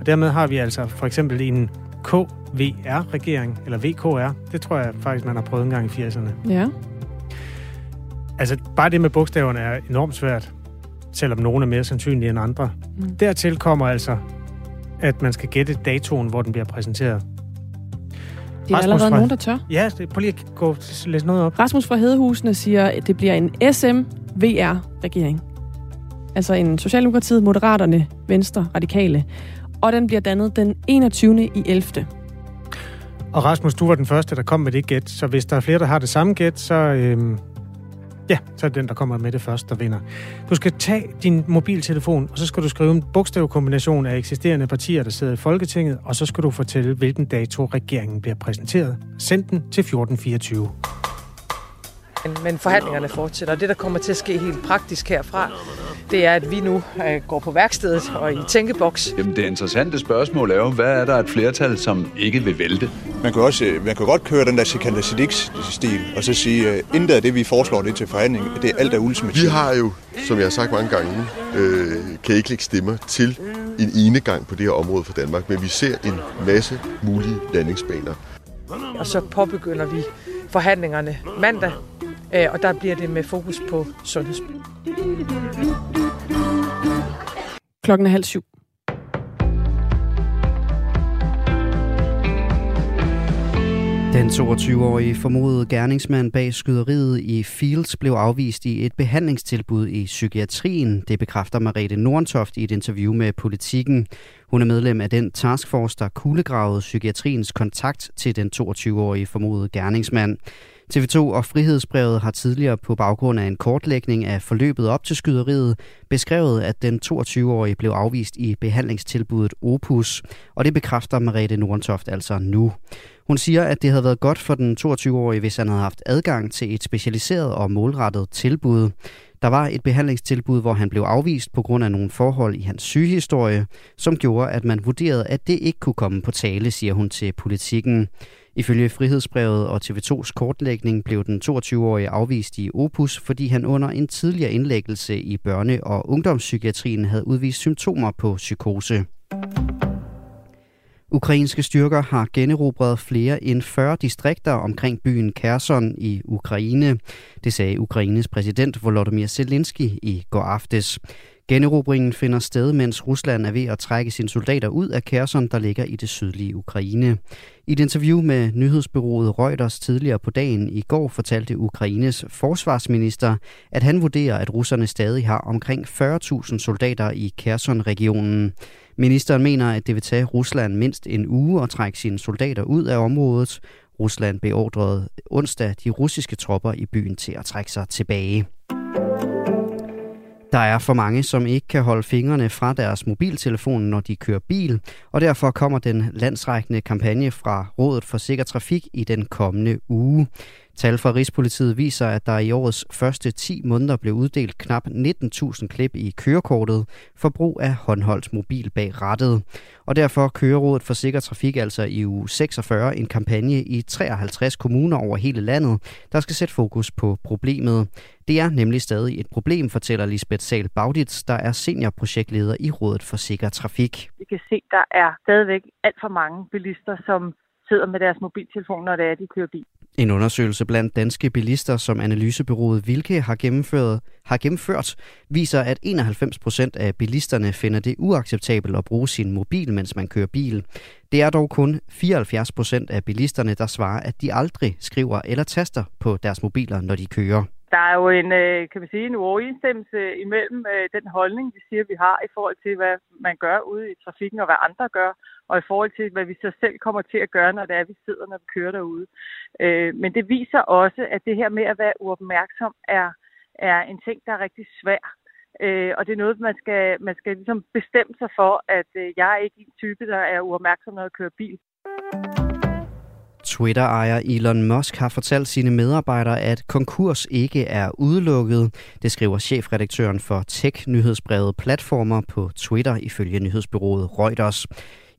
Og dermed har vi altså for eksempel en KVR-regering, eller VKR. Det tror jeg faktisk, man har prøvet en gang i 80'erne. Ja. Altså, bare det med bogstaverne er enormt svært, selvom nogle er mere sandsynlige end andre. Mm. Dertil kommer altså, at man skal gætte datoen, hvor den bliver præsenteret. Det er Rasmus allerede fra... nogen, der tør. Ja, prøv lige at gå læse noget op. Rasmus fra Hedehusene siger, at det bliver en SMVR-regering. Altså en Socialdemokratiet, Moderaterne, Venstre, Radikale. Og den bliver dannet den 21. i 11. Og Rasmus, du var den første, der kom med det gæt, så hvis der er flere, der har det samme gæt, så, øhm, ja, så er det den, der kommer med det første, der vinder. Du skal tage din mobiltelefon, og så skal du skrive en bogstavkombination af eksisterende partier, der sidder i Folketinget, og så skal du fortælle, hvilken dato regeringen bliver præsenteret. Send den til 1424. Men forhandlingerne fortsætter, og det, der kommer til at ske helt praktisk herfra, det er, at vi nu øh, går på værkstedet og i tænkeboks. Jamen det interessante spørgsmål er jo, hvad er der et flertal, som ikke vil vælte? Man kan, også, man kan godt køre den der Sikander stil og så sige, at intet af det, vi foreslår det til forhandling, det er alt er ultimativt. Vi har jo, som jeg har sagt mange gange, øh, kan ikke lægge stemmer til en ene gang på det her område for Danmark, men vi ser en masse mulige landingsbaner. Og så påbegynder vi forhandlingerne mandag, øh, Øh, og der bliver det med fokus på sundheds. Klokken er halv syv. Den 22-årige formodede gerningsmand bag skyderiet i Fields blev afvist i et behandlingstilbud i psykiatrien. Det bekræfter Marete Nordentoft i et interview med Politiken. Hun er medlem af den taskforce, der kuglegravede psykiatriens kontakt til den 22-årige formodede gerningsmand. TV2 og Frihedsbrevet har tidligere på baggrund af en kortlægning af forløbet op til skyderiet beskrevet, at den 22-årige blev afvist i behandlingstilbuddet Opus, og det bekræfter Marete Nordentoft altså nu. Hun siger, at det havde været godt for den 22-årige, hvis han havde haft adgang til et specialiseret og målrettet tilbud. Der var et behandlingstilbud, hvor han blev afvist på grund af nogle forhold i hans sygehistorie, som gjorde, at man vurderede, at det ikke kunne komme på tale, siger hun til politikken. Ifølge Frihedsbrevet og TV2's kortlægning blev den 22-årige afvist i Opus, fordi han under en tidligere indlæggelse i børne- og ungdomspsykiatrien havde udvist symptomer på psykose. Ukrainske styrker har generobret flere end 40 distrikter omkring byen Kherson i Ukraine. Det sagde Ukraines præsident Volodymyr Zelensky i går aftes. Generobringen finder sted, mens Rusland er ved at trække sine soldater ud af Kherson, der ligger i det sydlige Ukraine. I et interview med nyhedsbyrået Reuters tidligere på dagen i går fortalte Ukraines forsvarsminister, at han vurderer, at russerne stadig har omkring 40.000 soldater i Kherson-regionen. Ministeren mener, at det vil tage Rusland mindst en uge at trække sine soldater ud af området. Rusland beordrede onsdag de russiske tropper i byen til at trække sig tilbage. Der er for mange, som ikke kan holde fingrene fra deres mobiltelefon, når de kører bil, og derfor kommer den landsrækkende kampagne fra Rådet for Sikker Trafik i den kommende uge. Tal fra Rigspolitiet viser, at der i årets første 10 måneder blev uddelt knap 19.000 klip i kørekortet for brug af håndholdt mobil bag rattet. Og derfor kører Rådet for Sikker Trafik altså i uge 46 en kampagne i 53 kommuner over hele landet, der skal sætte fokus på problemet. Det er nemlig stadig et problem, fortæller Lisbeth Sal Bauditz, der er seniorprojektleder i Rådet for Sikker Trafik. Vi kan se, der er stadigvæk alt for mange bilister, som sidder med deres mobiltelefon, når det er, de kører bil. En undersøgelse blandt danske bilister, som analysebyrået Vilke har gennemført, har gennemført viser, at 91 procent af bilisterne finder det uacceptabelt at bruge sin mobil, mens man kører bil. Det er dog kun 74 procent af bilisterne, der svarer, at de aldrig skriver eller taster på deres mobiler, når de kører. Der er jo en, øh, kan man sige, en uoverensstemmelse imellem øh, den holdning, vi siger, vi har i forhold til, hvad man gør ude i trafikken og hvad andre gør, og i forhold til, hvad vi så selv kommer til at gøre, når det er, vi sidder, når vi kører derude. Øh, men det viser også, at det her med at være uopmærksom er, er en ting, der er rigtig svær. Øh, og det er noget, man skal, man skal ligesom bestemme sig for, at øh, jeg er ikke en type, der er uopmærksom, når jeg kører bil. Twitter-ejer Elon Musk har fortalt sine medarbejdere, at konkurs ikke er udelukket. Det skriver chefredaktøren for tech-nyhedsbrevet Platformer på Twitter ifølge nyhedsbyrået Reuters.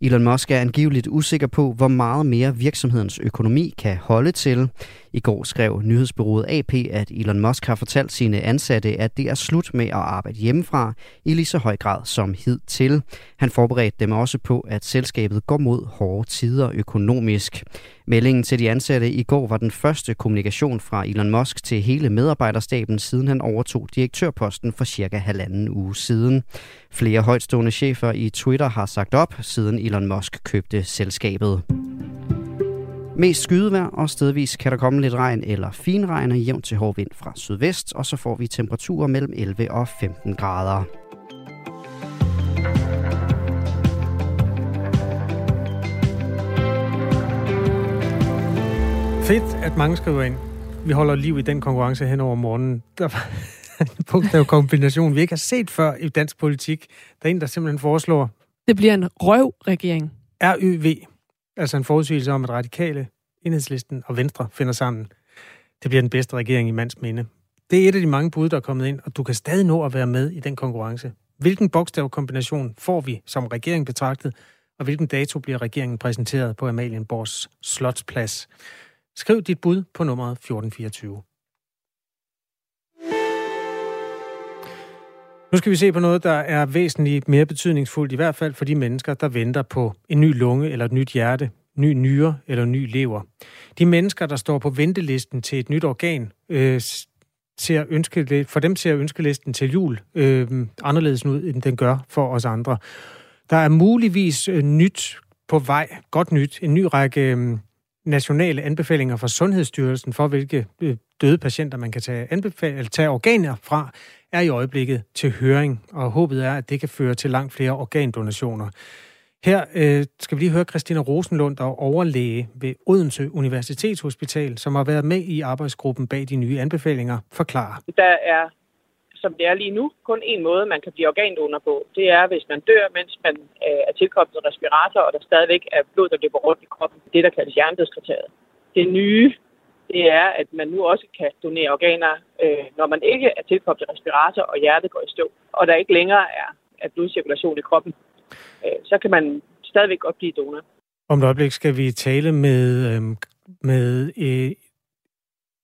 Elon Musk er angiveligt usikker på, hvor meget mere virksomhedens økonomi kan holde til. I går skrev nyhedsbyrået AP, at Elon Musk har fortalt sine ansatte, at det er slut med at arbejde hjemmefra i lige så høj grad som hidtil. Han forberedte dem også på, at selskabet går mod hårde tider økonomisk. Meldingen til de ansatte i går var den første kommunikation fra Elon Musk til hele medarbejderstaben, siden han overtog direktørposten for cirka halvanden uge siden. Flere højtstående chefer i Twitter har sagt op, siden Elon Musk købte selskabet. Mest skydevejr, og stedvis kan der komme lidt regn eller finregn og jævnt til hård vind fra sydvest, og så får vi temperaturer mellem 11 og 15 grader. Fedt, at mange skriver ind. Vi holder liv i den konkurrence hen over morgenen. Der var [laughs] en bogstavkombination, vi ikke har set før i dansk politik. Der er en, der simpelthen foreslår... Det bliver en røv-regering. RYV. Altså en forudsigelse om, at radikale, enhedslisten og Venstre finder sammen. Det bliver den bedste regering i mands minde. Det er et af de mange bud, der er kommet ind, og du kan stadig nå at være med i den konkurrence. Hvilken bogstavkombination får vi som regering betragtet, og hvilken dato bliver regeringen præsenteret på Amalienborgs slotsplads? Skriv dit bud på nummeret 1424. Nu skal vi se på noget, der er væsentligt mere betydningsfuldt, i hvert fald for de mennesker, der venter på en ny lunge eller et nyt hjerte, ny nyre eller ny lever. De mennesker, der står på ventelisten til et nyt organ, øh, ser ønske, for dem ser ønskelisten til jul øh, anderledes ud, end den gør for os andre. Der er muligvis øh, nyt på vej, godt nyt, en ny række øh, nationale anbefalinger fra Sundhedsstyrelsen for, hvilke øh, døde patienter man kan tage, anbefale, tage organer fra, er i øjeblikket til høring, og håbet er, at det kan føre til langt flere organdonationer. Her øh, skal vi lige høre Christina Rosenlund, der er overlæge ved Odense Universitetshospital, som har været med i arbejdsgruppen bag de nye anbefalinger, forklare. Der er, som det er lige nu, kun en måde, man kan blive organdonor på. Det er, hvis man dør, mens man øh, er tilkoblet respirator, og der stadigvæk er blod, der løber rundt i kroppen. Det, der kaldes hjernedødskriteriet. Det nye, det er, at man nu også kan donere organer, øh, når man ikke er tilkoblet respirator, og hjertet går i stå, og der ikke længere er, er blodcirkulation i kroppen øh, så kan man stadigvæk godt blive donor. Om et øjeblik skal vi tale med, øh, med øh,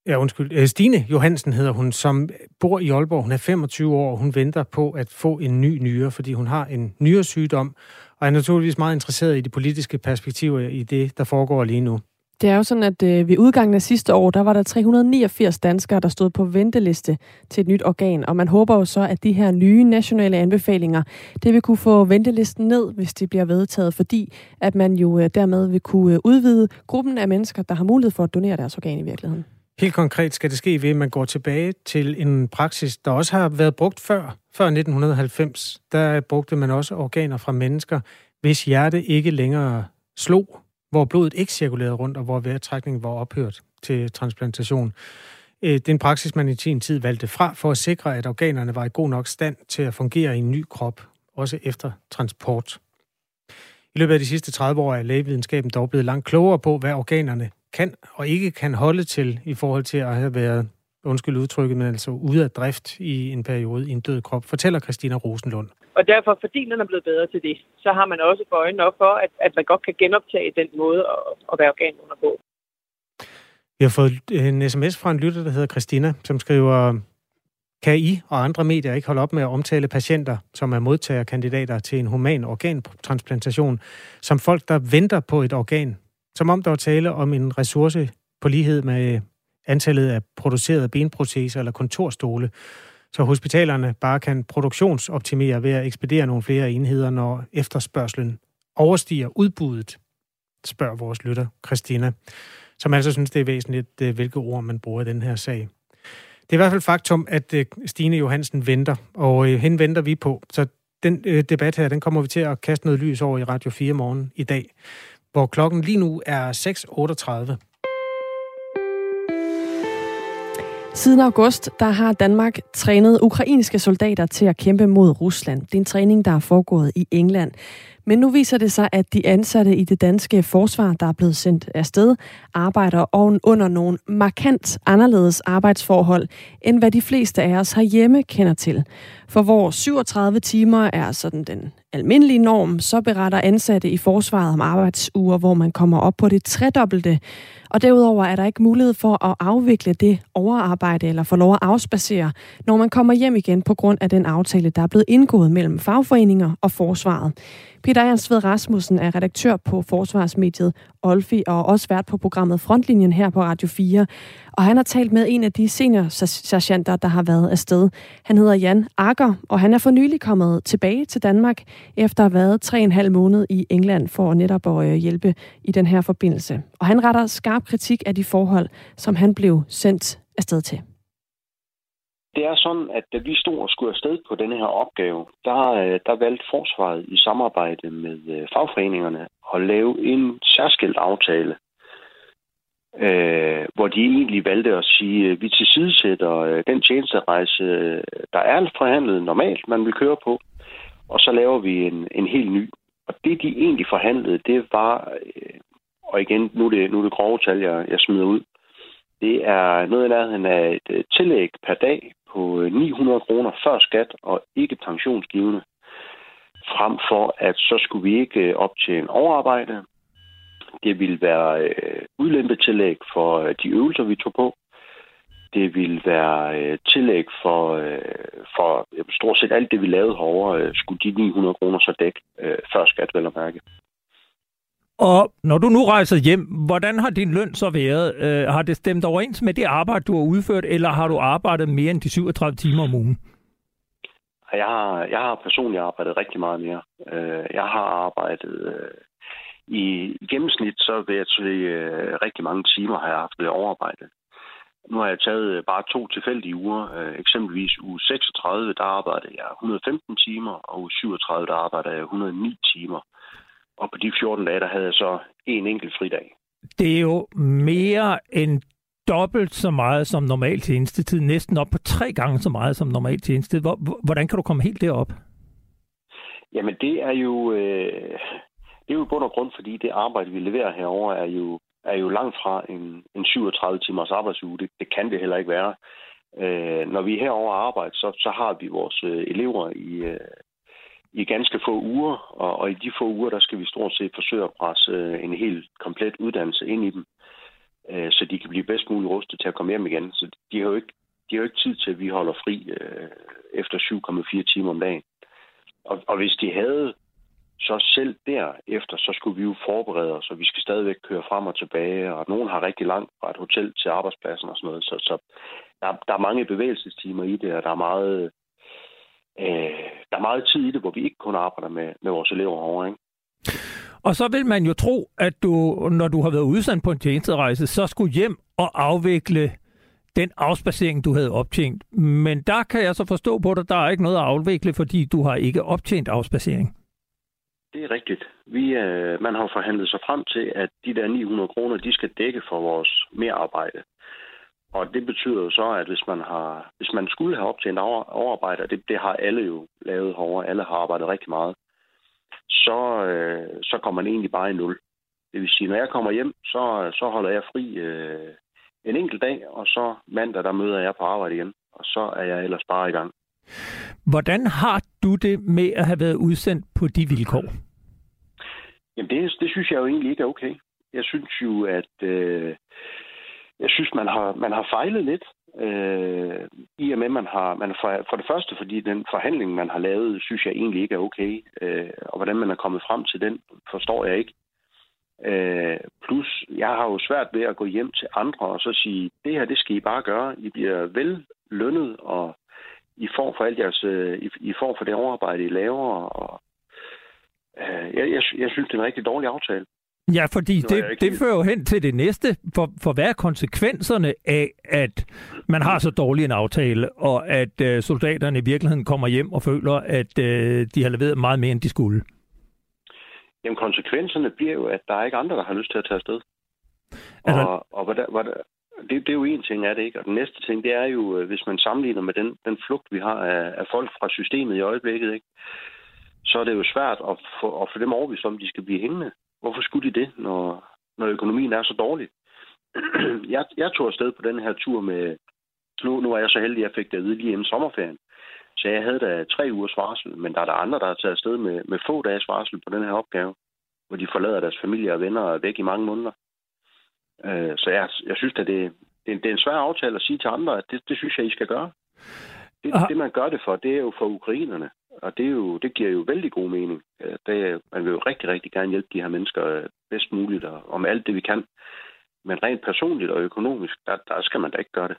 ja, undskyld, øh, Stine Johansen hedder hun, som bor i Aalborg. Hun er 25 år, og hun venter på at få en ny nyre, fordi hun har en nyresygdom, og er naturligvis meget interesseret i de politiske perspektiver i det, der foregår lige nu. Det er jo sådan, at øh, ved udgangen af sidste år, der var der 389 danskere, der stod på venteliste til et nyt organ, og man håber jo så, at de her nye nationale anbefalinger, det vil kunne få ventelisten ned, hvis det bliver vedtaget, fordi at man jo øh, dermed vil kunne øh, udvide gruppen af mennesker, der har mulighed for at donere deres organ i virkeligheden. Helt konkret skal det ske ved, at man går tilbage til en praksis, der også har været brugt før, før 1990. Der brugte man også organer fra mennesker, hvis hjerte ikke længere slog hvor blodet ikke cirkulerede rundt, og hvor vejrtrækningen var ophørt til transplantation. Øh, det er en praksis, man i sin tid valgte fra for at sikre, at organerne var i god nok stand til at fungere i en ny krop, også efter transport. I løbet af de sidste 30 år er lægevidenskaben dog blevet langt klogere på, hvad organerne kan og ikke kan holde til i forhold til at have været, undskyld udtrykket, men altså ude af drift i en periode i en død krop, fortæller Christina Rosenlund. Og derfor, fordi den er blevet bedre til det, så har man også for øjnene op for, at, at man godt kan genoptage den måde at, at være organdonor på. Vi har fået en sms fra en lytter, der hedder Christina, som skriver, kan I og andre medier ikke holde op med at omtale patienter, som er modtagerkandidater til en human organtransplantation, som folk, der venter på et organ, som om der var tale om en ressource på lighed med antallet af producerede benproteser eller kontorstole, så hospitalerne bare kan produktionsoptimere ved at ekspedere nogle flere enheder, når efterspørgselen overstiger udbuddet, spørger vores lytter Christina, som altså synes, det er væsentligt, øh, hvilke ord man bruger i den her sag. Det er i hvert fald faktum, at øh, Stine Johansen venter, og hen hende venter vi på. Så den debat her, den kommer vi til at kaste noget lys over i Radio 4 morgen i dag, hvor klokken lige nu er 6.38. Siden august der har Danmark trænet ukrainske soldater til at kæmpe mod Rusland. Det er en træning, der er foregået i England. Men nu viser det sig, at de ansatte i det danske forsvar, der er blevet sendt afsted, arbejder under nogle markant anderledes arbejdsforhold, end hvad de fleste af os herhjemme kender til. For hvor 37 timer er sådan den almindelige norm, så beretter ansatte i forsvaret om arbejdsuger, hvor man kommer op på det tredobbelte. Og derudover er der ikke mulighed for at afvikle det overarbejde eller få lov at afspacere, når man kommer hjem igen på grund af den aftale, der er blevet indgået mellem fagforeninger og forsvaret. Peter Ernst Ved Rasmussen er redaktør på Forsvarsmediet Olfi og også vært på programmet Frontlinjen her på Radio 4. Og han har talt med en af de senior der har været afsted. Han hedder Jan Akker, og han er for nylig kommet tilbage til Danmark efter at have været tre en halv måned i England for netop at øh, hjælpe i den her forbindelse. Og han retter skarp kritik af de forhold, som han blev sendt afsted til. Det er sådan, at da vi stod og skulle afsted på denne her opgave, der, øh, der valgte forsvaret i samarbejde med øh, fagforeningerne at lave en særskilt aftale, øh, hvor de egentlig valgte at sige, at vi tilsidesætter den tjenesterejse, der er forhandlet normalt, man vil køre på, og så laver vi en, en helt ny. Og det, de egentlig forhandlede, det var, øh, og igen, nu er det, nu er det grove tal, jeg, jeg smider ud, det er noget i nærheden af et øh, tillæg per dag på øh, 900 kroner før skat og ikke pensionsgivende. Frem for, at så skulle vi ikke øh, op til en overarbejde. Det ville være øh, udlempetillæg for øh, de øvelser, vi tog på. Det ville være øh, tillæg for, øh, for stort set alt det, vi lavede herovre, øh, skulle de 900 kroner så dække øh, før skat, vel at mærke. Og når du nu rejser hjem, hvordan har din løn så været? Øh, har det stemt overens med det arbejde, du har udført, eller har du arbejdet mere end de 37 timer om ugen? Jeg har, jeg har personligt arbejdet rigtig meget mere. Øh, jeg har arbejdet øh, i, gennemsnit, så vil jeg sige, øh, rigtig mange timer har jeg haft ved overarbejde. Nu har jeg taget øh, bare to tilfældige uger. Øh, eksempelvis uge 36, der arbejdede jeg 115 timer, og uge 37, der arbejdede jeg 109 timer. Og på de 14 dage, der havde jeg så en enkelt fridag. Det er jo mere end dobbelt så meget som normal tjenestetid, næsten op på tre gange så meget som normal tjenestetid. Hvordan kan du komme helt derop? Jamen det er jo øh, det er jo i bund og grund, fordi det arbejde, vi leverer herover er jo, er jo langt fra en, en 37 timers arbejdsuge. Det, det kan det heller ikke være. Øh, når vi er herover arbejder, så, så har vi vores øh, elever i, øh, i ganske få uger, og, og i de få uger, der skal vi stort set forsøge at presse øh, en helt komplet uddannelse ind i dem, øh, så de kan blive bedst muligt rustet til at komme hjem igen. Så de har jo ikke, de har jo ikke tid til, at vi holder fri øh, efter 7,4 timer om dagen. Og, og hvis de havde så selv derefter, så skulle vi jo forberede os, og vi skal stadigvæk køre frem og tilbage, og nogen har rigtig langt fra et hotel til arbejdspladsen og sådan noget. Så, så der, der er mange bevægelsestimer i det, og der er meget, øh, der er meget tid i det, hvor vi ikke kun arbejder med, med vores elever over. Ikke? Og så vil man jo tro, at du, når du har været udsendt på en tjenesterejse, så skulle hjem og afvikle den afspacering, du havde optjent. Men der kan jeg så forstå på dig, der er ikke noget at afvikle, fordi du har ikke optjent afspacering. Det er rigtigt. Vi, øh, man har forhandlet sig frem til, at de der 900 kroner, de skal dække for vores merarbejde. Og det betyder jo så, at hvis man, har, hvis man skulle have optjent over, overarbejde, og det, det har alle jo lavet herovre, alle har arbejdet rigtig meget, så, øh, så kommer man egentlig bare i nul. Det vil sige, når jeg kommer hjem, så, så holder jeg fri øh, en enkelt dag, og så mandag, der møder jeg på arbejde igen, og så er jeg ellers bare i gang. Hvordan har du det med at have været udsendt på de vilkår? Jamen, det, det synes jeg jo egentlig ikke er okay. Jeg synes jo, at øh, jeg synes, man har, man har fejlet lidt. Øh, I og med, man har, man for, for det første, fordi den forhandling, man har lavet, synes jeg egentlig ikke er okay. Øh, og hvordan man er kommet frem til den, forstår jeg ikke. Øh, plus, jeg har jo svært ved at gå hjem til andre og så sige, det her, det skal I bare gøre. I bliver vel lønnet, og i får for alt jeres, øh, I, I får for det overarbejde, I laver. Og, øh, jeg, jeg, jeg synes, det er en rigtig dårlig aftale. Ja, fordi det, det, det fører jo hen til det næste. For, for hvad er konsekvenserne af, at man har så dårlig en aftale, og at øh, soldaterne i virkeligheden kommer hjem og føler, at øh, de har leveret meget mere, end de skulle? Jamen, konsekvenserne bliver jo, at der er ikke andre, der har lyst til at tage afsted. Altså... Og, og hvad der, det, det er jo en ting af det, ikke? Og den næste ting, det er jo, øh, hvis man sammenligner med den, den flugt, vi har af, af folk fra systemet i øjeblikket, ikke? så er det jo svært at få, at få dem overbevist om, de skal blive hængende. Hvorfor skulle de det, når, når økonomien er så dårlig? [clears throat] jeg, jeg tog afsted på den her tur med... Nu, nu er jeg så heldig, at jeg fik det at vide lige inden sommerferien. Så jeg havde da tre ugers varsel, men der er der andre, der har taget afsted med, med få dages varsel på den her opgave, hvor de forlader deres familie og venner væk i mange måneder. Øh, så jeg, jeg synes, at det, det, det er en svær aftale at sige til andre, at det, det synes jeg, I skal gøre. Det, det, man gør det for, det er jo for ukrainerne. Og det, er jo, det giver jo vældig god mening. Øh, det, man vil jo rigtig, rigtig gerne hjælpe de her mennesker øh, bedst muligt, og, og med alt det, vi kan. Men rent personligt og økonomisk, der, der skal man da ikke gøre det.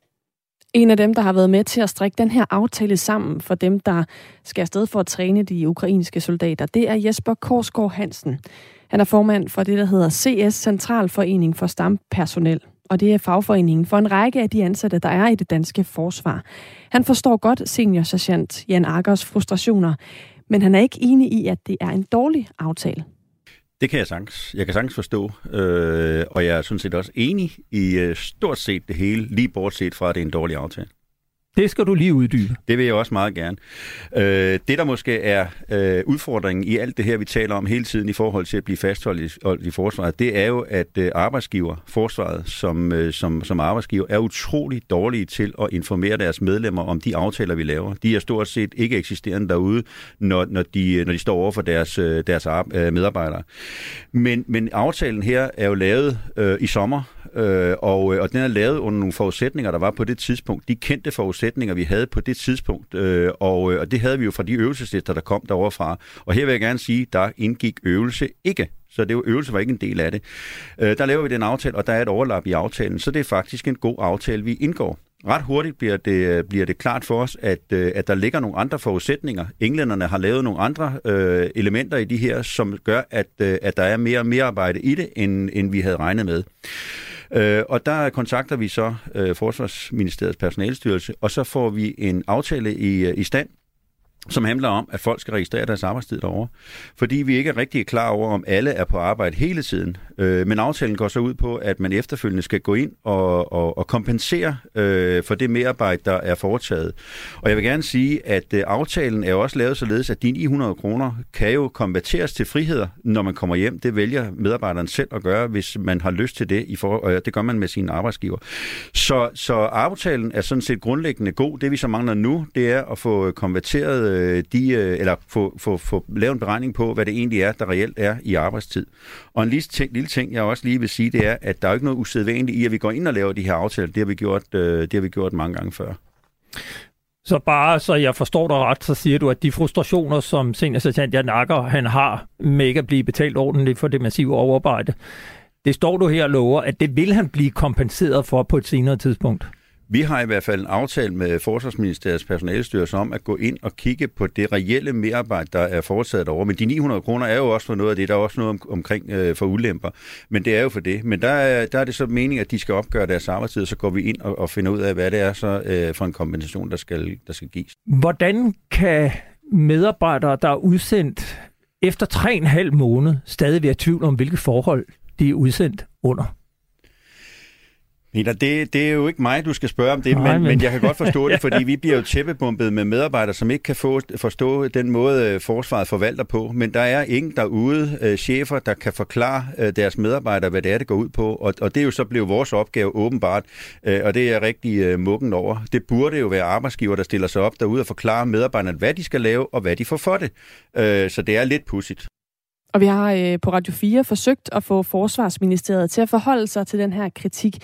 En af dem, der har været med til at strikke den her aftale sammen for dem, der skal afsted for at træne de ukrainske soldater, det er Jesper Korsgaard Hansen. Han er formand for det, der hedder CS Centralforening for Stampersonel, og det er fagforeningen for en række af de ansatte, der er i det danske forsvar. Han forstår godt senior sergeant Jan Akers frustrationer, men han er ikke enig i, at det er en dårlig aftale. Det kan jeg sagtens. Jeg kan sagtens forstå, øh, og jeg er sådan set også enig i øh, stort set det hele, lige bortset fra, at det er en dårlig aftale. Det skal du lige uddybe. Det vil jeg også meget gerne. Øh, det, der måske er øh, udfordringen i alt det her, vi taler om hele tiden i forhold til at blive fastholdt i, i forsvaret, det er jo, at øh, arbejdsgiver, forsvaret som, øh, som, som arbejdsgiver, er utrolig dårlige til at informere deres medlemmer om de aftaler, vi laver. De er stort set ikke eksisterende derude, når, når, de, øh, når de står over for deres, øh, deres øh, medarbejdere. Men, men aftalen her er jo lavet øh, i sommer, øh, og, øh, og den er lavet under nogle forudsætninger, der var på det tidspunkt. De kendte forudsætninger, vi havde på det tidspunkt, øh, og, øh, og det havde vi jo fra de øvelseslister, der kom derovre fra. Og her vil jeg gerne sige, der indgik øvelse ikke. Så det var, øvelse var ikke en del af det. Øh, der laver vi den aftale, og der er et overlap i aftalen, så det er faktisk en god aftale, vi indgår. ret hurtigt bliver det, øh, bliver det klart for os, at, øh, at der ligger nogle andre forudsætninger. Englænderne har lavet nogle andre øh, elementer i de her, som gør, at, at der er mere mere arbejde i det, end, end vi havde regnet med. Øh, og der kontakter vi så øh, Forsvarsministeriets personalstyrelse, og så får vi en aftale i, øh, i stand, som handler om, at folk skal registrere deres arbejdstid derovre. Fordi vi ikke er rigtig klar over, om alle er på arbejde hele tiden. Øh, men aftalen går så ud på, at man efterfølgende skal gå ind og, og, og kompensere øh, for det merarbejde, der er foretaget. Og jeg vil gerne sige, at øh, aftalen er også lavet således, at dine 900 kroner kan jo konverteres til friheder, når man kommer hjem. Det vælger medarbejderen selv at gøre, hvis man har lyst til det. I for, og det gør man med sine arbejdsgiver. Så, så aftalen er sådan set grundlæggende god. Det vi så mangler nu, det er at få konverteret øh, de, øh, eller få, få, få lavet en beregning på, hvad det egentlig er, der reelt er i arbejdstid. Og en lille ting, lille ting, jeg også lige vil sige, det er, at der er jo ikke noget usædvanligt i, at vi går ind og laver de her aftaler. Det har vi gjort, øh, det har vi gjort mange gange før. Så bare så jeg forstår dig ret, så siger du, at de frustrationer, som seniorsergeant Jan Akker, han har med ikke at blive betalt ordentligt for det massive overarbejde, det står du her og lover, at det vil han blive kompenseret for på et senere tidspunkt. Vi har i hvert fald en aftale med Forsvarsministeriets personalestyrelse om at gå ind og kigge på det reelle merarbejde, der er foretaget over. Men de 900 kroner er jo også for noget af det. Der er også noget om, omkring øh, for ulemper. Men det er jo for det. Men der er, der er det så meningen, at de skal opgøre deres arbejdstid, så går vi ind og, og finder ud af, hvad det er så øh, for en kompensation, der skal, der skal gives. Hvordan kan medarbejdere, der er udsendt efter tre en halv måned, stadig være i tvivl om, hvilke forhold de er udsendt under? Peter, det, det er jo ikke mig, du skal spørge om det, Nej, men, men... men jeg kan godt forstå det, [laughs] fordi vi bliver jo tæppebumpet med medarbejdere, som ikke kan få, forstå den måde, øh, forsvaret forvalter på. Men der er ingen derude, øh, chefer, der kan forklare øh, deres medarbejdere, hvad det er, det går ud på. Og, og det er jo så blevet vores opgave åbenbart, øh, og det er jeg rigtig øh, muggen over. Det burde jo være arbejdsgiver, der stiller sig op derude og forklarer medarbejderne, hvad de skal lave, og hvad de får for det. Øh, så det er lidt pudsigt. Og vi har øh, på Radio 4 forsøgt at få Forsvarsministeriet til at forholde sig til den her kritik,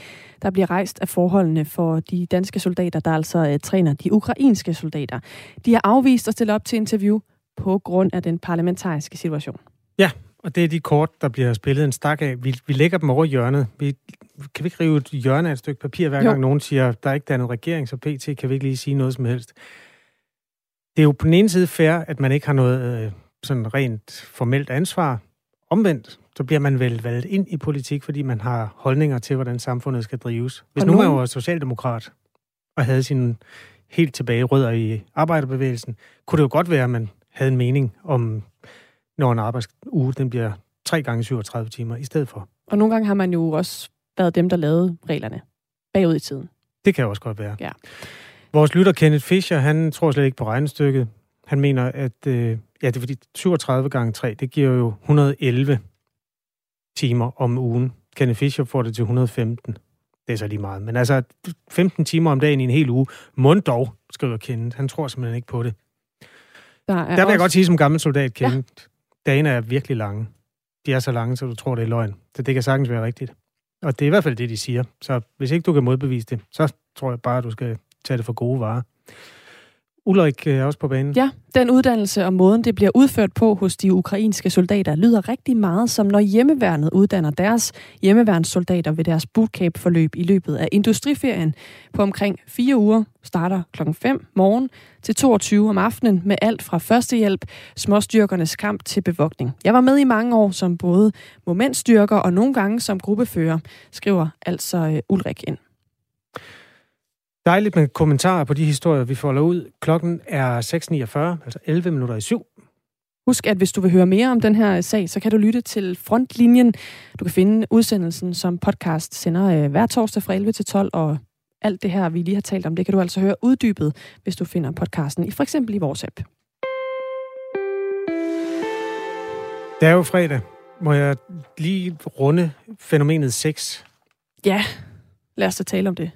der bliver rejst af forholdene for de danske soldater, der altså øh, træner de ukrainske soldater. De har afvist at stille op til interview på grund af den parlamentariske situation. Ja, og det er de kort, der bliver spillet en stak af. Vi, vi lægger dem over hjørnet. Vi, kan vi ikke rive et hjørne af et stykke papir, hver jo. gang nogen siger, der er ikke dannet regering, så pt. kan vi ikke lige sige noget som helst. Det er jo på den ene side fair, at man ikke har noget... Øh, sådan rent formelt ansvar. Omvendt, så bliver man vel valgt ind i politik, fordi man har holdninger til, hvordan samfundet skal drives. Hvis nu man var socialdemokrat og havde sin helt tilbage rødder i arbejderbevægelsen, kunne det jo godt være, at man havde en mening om, når en arbejdsuge den bliver 3 gange 37 timer i stedet for. Og nogle gange har man jo også været dem, der lavede reglerne bagud i tiden. Det kan også godt være. Ja. Vores lytter Kenneth Fischer, han tror slet ikke på regnestykket. Han mener, at øh, ja, det er fordi 37 gange 3, det giver jo 111 timer om ugen. Kenneth Fischer får det til 115. Det er så lige meget. Men altså, 15 timer om dagen i en hel uge. Mund dog, skriver Kenneth. Han tror simpelthen ikke på det. Der, er Der vil også... jeg godt sige som gammel soldat, Kenneth. Ja. Dagene er virkelig lange. De er så lange, så du tror, det er løgn. Så det kan sagtens være rigtigt. Og det er i hvert fald det, de siger. Så hvis ikke du kan modbevise det, så tror jeg bare, at du skal tage det for gode varer. Ulrik øh, er også på banen. Ja, den uddannelse og måden, det bliver udført på hos de ukrainske soldater, lyder rigtig meget som når hjemmeværnet uddanner deres hjemmeværnssoldater ved deres bootcamp-forløb i løbet af industriferien på omkring fire uger, starter klokken 5 morgen til 22 om aftenen med alt fra førstehjælp, småstyrkernes kamp til bevogtning. Jeg var med i mange år som både momentstyrker og nogle gange som gruppefører, skriver altså øh, Ulrik ind. Dejligt med kommentarer på de historier, vi folder ud. Klokken er 6.49, altså 11 minutter i syv. Husk, at hvis du vil høre mere om den her sag, så kan du lytte til Frontlinjen. Du kan finde udsendelsen som podcast sender øh, hver torsdag fra 11 til 12, og alt det her, vi lige har talt om, det kan du altså høre uddybet, hvis du finder podcasten, i for eksempel i vores app. Det er jo fredag. Må jeg lige runde fænomenet sex? Ja, lad os da tale om det.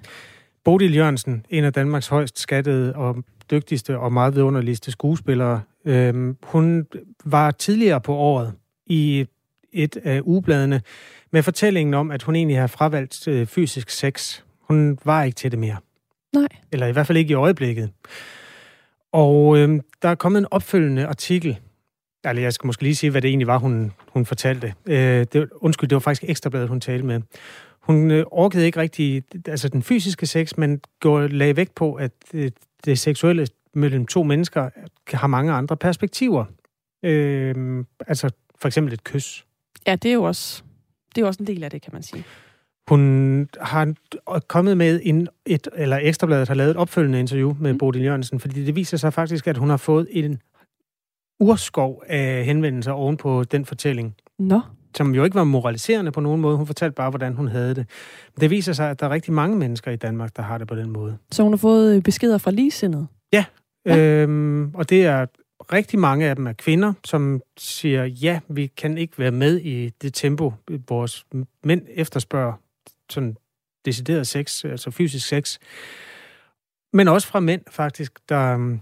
Bodil Jørgensen, en af Danmarks højst skattede og dygtigste og meget vidunderligste skuespillere, øh, hun var tidligere på året i et af ugebladene med fortællingen om, at hun egentlig har fravalgt øh, fysisk sex. Hun var ikke til det mere. Nej. Eller i hvert fald ikke i øjeblikket. Og øh, der er kommet en opfølgende artikel. Eller jeg skal måske lige sige, hvad det egentlig var, hun, hun fortalte. Øh, det, undskyld, det var faktisk Ekstrabladet, hun talte med. Hun øh, orkede ikke rigtig altså den fysiske sex, men går, lagde vægt på, at øh, det seksuelle mellem to mennesker har mange andre perspektiver. Øh, altså for eksempel et kys. Ja, det er jo også, det er også en del af det, kan man sige. Hun har kommet med en, et, eller Ekstrabladet har lavet et opfølgende interview med mm. Bodil Jørgensen, fordi det viser sig faktisk, at hun har fået en urskov af henvendelser oven på den fortælling. Nå. Som jo ikke var moraliserende på nogen måde. Hun fortalte bare, hvordan hun havde det. Det viser sig, at der er rigtig mange mennesker i Danmark, der har det på den måde. Så hun har fået beskeder fra ligesindet? Ja, ja. Øhm, og det er rigtig mange af dem er kvinder, som siger, ja, vi kan ikke være med i det tempo, vores mænd efterspørger sådan decideret sex, altså fysisk sex. Men også fra mænd faktisk, der,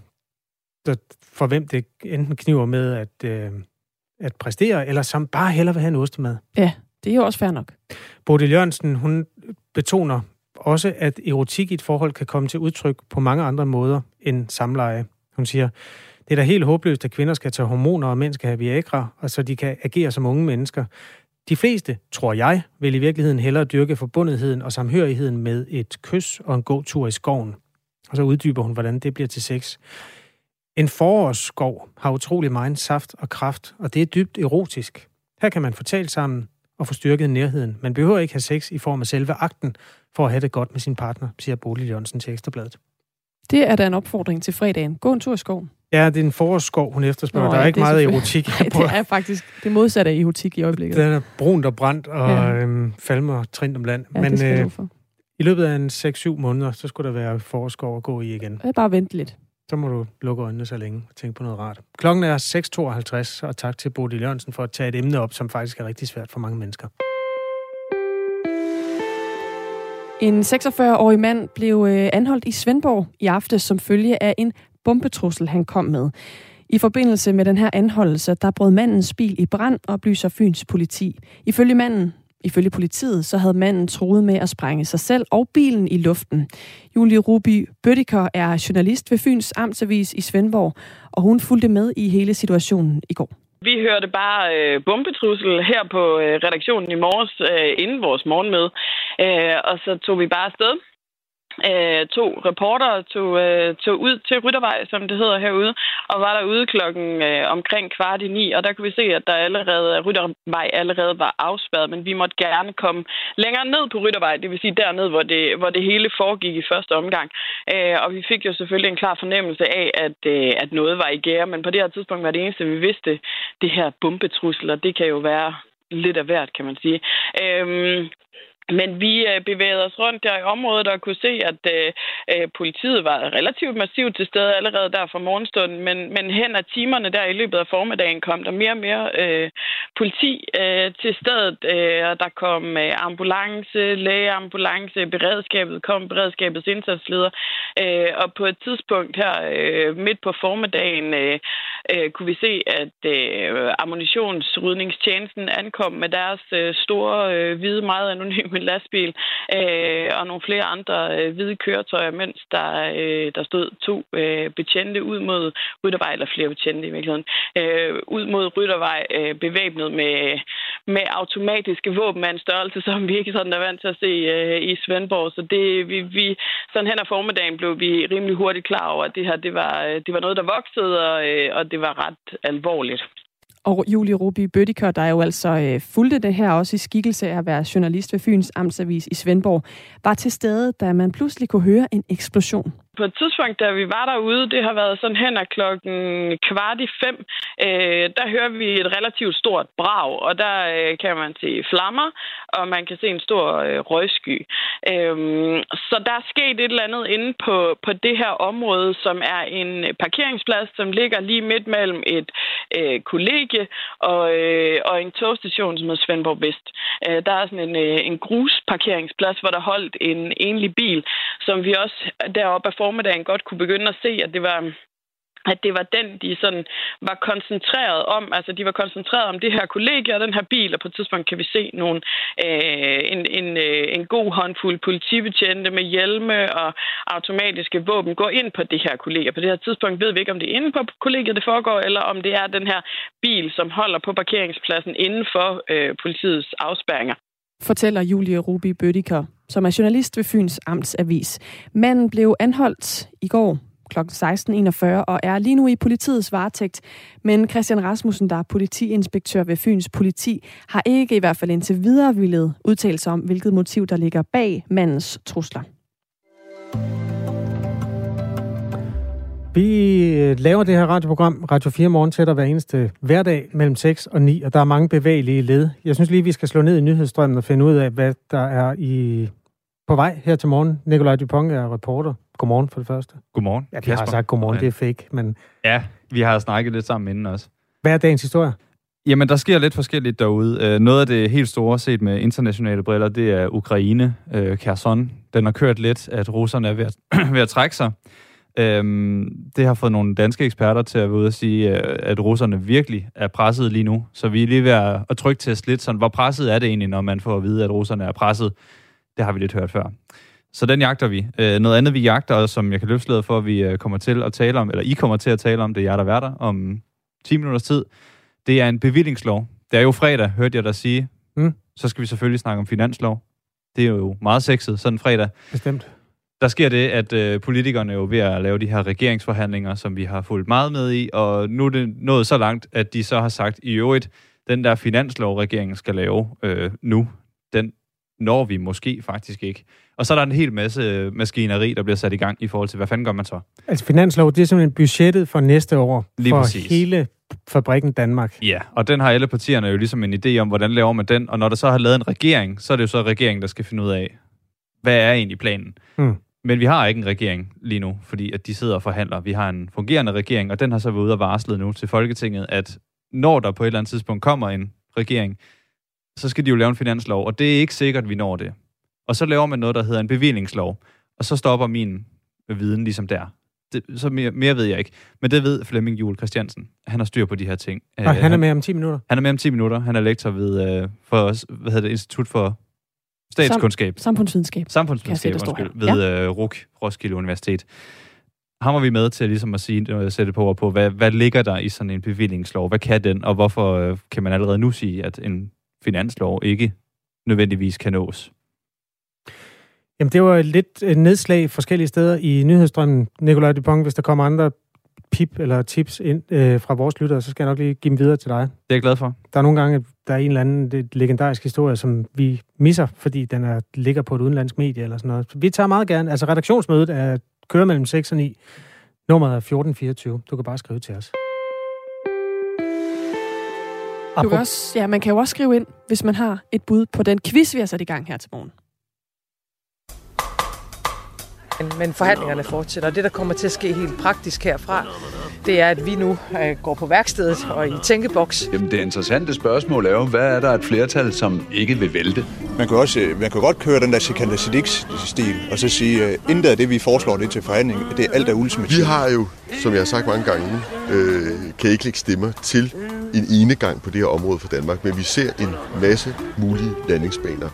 der for hvem det enten kniver med at, øh, at præstere, eller som bare hellere vil have en ostemad. Ja, det er jo også fair nok. Bodil Jørgensen, hun betoner også, at erotik i et forhold kan komme til udtryk på mange andre måder end samleje. Hun siger, det er da helt håbløst, at kvinder skal tage hormoner, og mænd skal have Viagra, og så de kan agere som unge mennesker. De fleste, tror jeg, vil i virkeligheden hellere dyrke forbundetheden og samhørigheden med et kys og en god tur i skoven. Og så uddyber hun, hvordan det bliver til sex. En forårsskov har utrolig meget saft og kraft, og det er dybt erotisk. Her kan man få talt sammen og få styrket nærheden. Man behøver ikke have sex i form af selve akten for at have det godt med sin partner, siger Bodil Jørgensen til Ekstrabladet. Det er da en opfordring til fredagen. Gå en tur i skoven. Ja, det er en forårsskov, hun efterspørger. Nå, der er ja, ikke er meget erotik. [laughs] Nej, det er faktisk det modsatte af erotik i øjeblikket. Den er brunt og brændt og ja. øhm, falmer trint om land. Ja, Men øh, i løbet af en 6-7 måneder, så skulle der være forårsskov at gå i igen. Det er bare vente lidt. Så må du lukke øjnene så længe og tænke på noget rart. Klokken er 6.52, og tak til Bodil Jørgensen for at tage et emne op, som faktisk er rigtig svært for mange mennesker. En 46-årig mand blev øh, anholdt i Svendborg i aften som følge af en bombetrussel, han kom med. I forbindelse med den her anholdelse, der brød mandens bil i brand, oplyser Fyns politi. Ifølge manden, ifølge politiet, så havde manden troet med at sprænge sig selv og bilen i luften. Julie Ruby Bøttiker er journalist ved Fyns Amtsavis i Svendborg, og hun fulgte med i hele situationen i går. Vi hørte bare øh, bombetrussel her på øh, redaktionen i morges, øh, inden vores morgenmøde. Øh, og så tog vi bare afsted øh, to reportere tog, øh, tog ud til Ryttervej, som det hedder herude, og var derude klokken øh, omkring kvart i ni, og der kunne vi se, at der allerede, Ryttervej allerede var afspærret, men vi måtte gerne komme længere ned på Ryttervej, det vil sige derned, hvor det, hvor det hele foregik i første omgang. Øh, og vi fik jo selvfølgelig en klar fornemmelse af, at, øh, at noget var i gære, men på det her tidspunkt var det eneste, vi vidste, det her bombetrusler, det kan jo være lidt af hvert, kan man sige. Øh, men vi øh, bevægede os rundt der i området og kunne se, at øh, øh politiet var relativt massivt til stede allerede der fra morgenstunden, men, men hen ad timerne der i løbet af formiddagen kom der mere og mere øh, politi øh, til stedet, øh, og der kom øh, ambulance, lægeambulance, beredskabet kom, beredskabets indsatsleder, øh, og på et tidspunkt her øh, midt på formiddagen øh, øh, kunne vi se, at øh, ammunitionsrydningstjenesten ankom med deres øh, store, øh, hvide, meget anonyme [laughs] lastbil øh, og nogle flere andre øh, hvide køretøjer, mens der, øh, der stod to øh, betjente ud mod Ryttervej, eller flere betjente i virkeligheden, øh, ud mod Ryttervej, øh, bevæbnet med, med automatiske våben af en størrelse, som vi ikke sådan er vant til at se øh, i Svendborg. Så det, vi, vi, sådan hen ad formiddagen blev vi rimelig hurtigt klar over, at det her det var, øh, det var noget, der voksede, og, øh, og det var ret alvorligt. Og Julie Ruby Bøttiker, der jo altså øh, fulgte det her også i skikkelse af at være journalist ved Fyns Amtsavis i Svendborg, var til stede, da man pludselig kunne høre en eksplosion på et tidspunkt, da vi var derude, det har været sådan hen ad klokken kvart i fem, øh, der hører vi et relativt stort brag, og der øh, kan man se flammer, og man kan se en stor øh, røgsky. Øh, så der er sket et eller andet inde på, på det her område, som er en parkeringsplads, som ligger lige midt mellem et øh, kollegie og, øh, og en togstation, som hedder Svendborg Vest. Øh, der er sådan en, øh, en grusparkeringsplads, hvor der holdt en enlig bil, som vi også deroppe formiddagen godt kunne begynde at se, at det var at det var den, de sådan var koncentreret om. Altså, de var koncentreret om det her kollegie og den her bil, og på et tidspunkt kan vi se nogle, øh, en, en, øh, en god håndfuld politibetjente med hjelme og automatiske våben gå ind på det her kollegie. På det her tidspunkt ved vi ikke, om det er inde på kollegiet, det foregår, eller om det er den her bil, som holder på parkeringspladsen inden for øh, politiets afspærringer. fortæller Julie Ruby Bøttiker, som er journalist ved Fyns Amtsavis. Manden blev anholdt i går kl. 16.41 og er lige nu i politiets varetægt. Men Christian Rasmussen, der er politiinspektør ved Fyns politi, har ikke i hvert fald indtil videre villet udtale sig om, hvilket motiv der ligger bag mandens trusler. Vi øh, laver det her radioprogram, Radio 4 Morgen, tætter hver eneste hverdag mellem 6 og 9, og der er mange bevægelige led. Jeg synes lige, vi skal slå ned i nyhedsstrømmen og finde ud af, hvad der er i på vej her til morgen. Nikolaj Dupont er reporter. Godmorgen for det første. Godmorgen. Ja, vi har sagt godmorgen, det er fake, men... Ja, vi har snakket lidt sammen inden også. Hvad er dagens historie? Jamen, der sker lidt forskelligt derude. Øh, noget af det helt store set med internationale briller, det er Ukraine, øh, Kherson. Den har kørt lidt, at russerne er ved at, [clears throat] ved at trække sig. Øhm, det har fået nogle danske eksperter til at være ude og sige, øh, at russerne virkelig er presset lige nu. Så vi er lige ved at, at trykteste lidt sådan, hvor presset er det egentlig, når man får at vide, at russerne er presset. Det har vi lidt hørt før. Så den jagter vi. Øh, noget andet, vi jagter, og som jeg kan løfte for, at vi øh, kommer til at tale om, eller I kommer til at tale om, det er jer, der er der om 10 minutters tid, det er en bevillingslov. Det er jo fredag, hørte jeg dig sige. Mm. Så skal vi selvfølgelig snakke om finanslov. Det er jo meget sexet, sådan fredag. Bestemt. Der sker det, at øh, politikerne er jo ved at lave de her regeringsforhandlinger, som vi har fulgt meget med i, og nu er det nået så langt, at de så har sagt, i øvrigt, den der finanslov, regeringen skal lave øh, nu, den når vi måske faktisk ikke. Og så er der en hel masse øh, maskineri, der bliver sat i gang i forhold til, hvad fanden gør man så? Altså finanslov, det er simpelthen budgettet for næste år Lige for præcis. hele fabrikken Danmark. Ja, og den har alle partierne jo ligesom en idé om, hvordan laver man den, og når der så har lavet en regering, så er det jo så regeringen, der skal finde ud af, hvad er egentlig planen? Hmm. Men vi har ikke en regering lige nu, fordi at de sidder og forhandler. Vi har en fungerende regering, og den har så været ude og varslet nu til Folketinget, at når der på et eller andet tidspunkt kommer en regering, så skal de jo lave en finanslov, og det er ikke sikkert, at vi når det. Og så laver man noget, der hedder en bevillingslov, og så stopper min viden ligesom der. Det, så mere, mere ved jeg ikke. Men det ved Flemming Jule Christiansen. Han har styr på de her ting. Og uh, han er med om 10 minutter? Han er med om 10 minutter. Han er lektor ved uh, for, hvad hedder det, Institut for Statskundskab. Sam, samfundsvidenskab. Samfundsvidenskab, undskyld, ved ja. uh, RUK, Roskilde Universitet. Ham var vi med til ligesom at sige, at sætte på, på hvad, hvad ligger der i sådan en bevillingslov? Hvad kan den, og hvorfor uh, kan man allerede nu sige, at en finanslov ikke nødvendigvis kan nås? Jamen, det var lidt nedslag forskellige steder i nyhedsstrømmen. Nikolaj Dupont, hvis der kommer andre pip eller tips ind øh, fra vores lyttere, så skal jeg nok lige give dem videre til dig. Det er jeg glad for. Der er nogle gange, der er en eller anden det legendarisk historie, som vi misser, fordi den er, ligger på et udenlandsk medie eller sådan noget. Vi tager meget gerne, altså redaktionsmødet er kører mellem 6 og 9. Nummeret er 1424. Du kan bare skrive til os. Du kan også, ja, man kan jo også skrive ind, hvis man har et bud på den quiz, vi har sat i gang her til morgen. Men, men forhandlingerne fortsætter, og det, der kommer til at ske helt praktisk herfra, det er, at vi nu øh, går på værkstedet og i tænkeboks. Jamen det interessante spørgsmål er jo, hvad er der et flertal, som ikke vil vælte? Man kan, også, øh, man kan godt køre den der Sikander stil og så sige, at uh, intet af det, vi foreslår det til forhandling, det er alt er ultimativt. Vi har jo, som jeg har sagt mange gange, øh, kan ikke lægge stemmer til en ene gang på det her område for Danmark, men vi ser en masse mulige landingsbaner.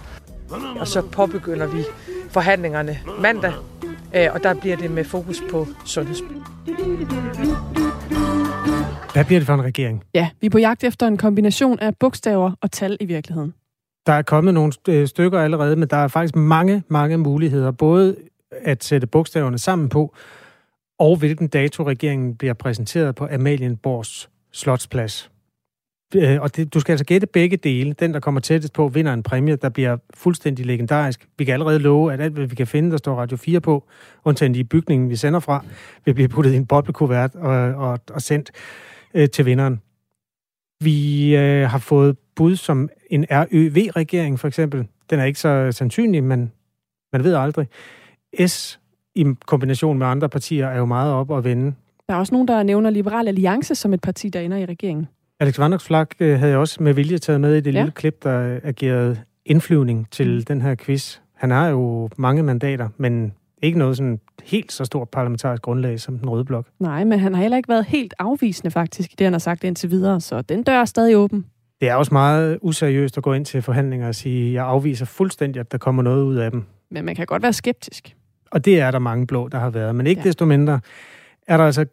Og så påbegynder vi forhandlingerne mandag, og der bliver det med fokus på sundheds. Hvad bliver det for en regering? Ja, vi er på jagt efter en kombination af bogstaver og tal i virkeligheden. Der er kommet nogle stykker allerede, men der er faktisk mange, mange muligheder. Både at sætte bogstaverne sammen på, og hvilken dato regeringen bliver præsenteret på Amalienborgs slotsplads. Øh, og det, du skal altså gætte begge dele. Den, der kommer tættest på, vinder en præmie, der bliver fuldstændig legendarisk. Vi kan allerede love, at alt, hvad vi kan finde, der står Radio 4 på, undtagen i bygningen, vi sender fra, vil blive puttet i en boblekuvert og, og, og sendt øh, til vinderen. Vi øh, har fået bud som en RØV-regering, for eksempel. Den er ikke så sandsynlig, men man ved aldrig. S i kombination med andre partier er jo meget op at vende. Der er også nogen, der nævner Liberal Alliance som et parti, der ender i regeringen. Alex Vandersflag øh, havde jeg også med vilje taget med i det ja. lille klip, der agerede indflyvning til mm. den her quiz. Han har jo mange mandater, men ikke noget sådan helt så stort parlamentarisk grundlag som den røde blok. Nej, men han har heller ikke været helt afvisende faktisk, det han har sagt indtil videre, så den dør er stadig åben. Det er også meget useriøst at gå ind til forhandlinger og sige, jeg afviser fuldstændig, at der kommer noget ud af dem. Men man kan godt være skeptisk. Og det er der mange blå, der har været. Men ikke ja. desto mindre er der altså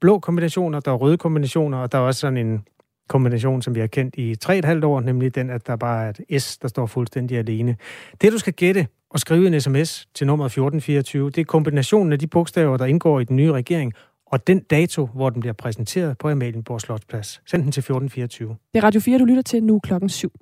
blå kombinationer, der er røde kombinationer, og der er også sådan en kombination, som vi har kendt i 3,5 år, nemlig den, at der bare er et S, der står fuldstændig alene. Det, du skal gætte og skrive en sms til nummer 1424, det er kombinationen af de bogstaver, der indgår i den nye regering, og den dato, hvor den bliver præsenteret på Amalienborg Slotsplads. Send den til 1424. Det er Radio 4, du lytter til nu klokken 7.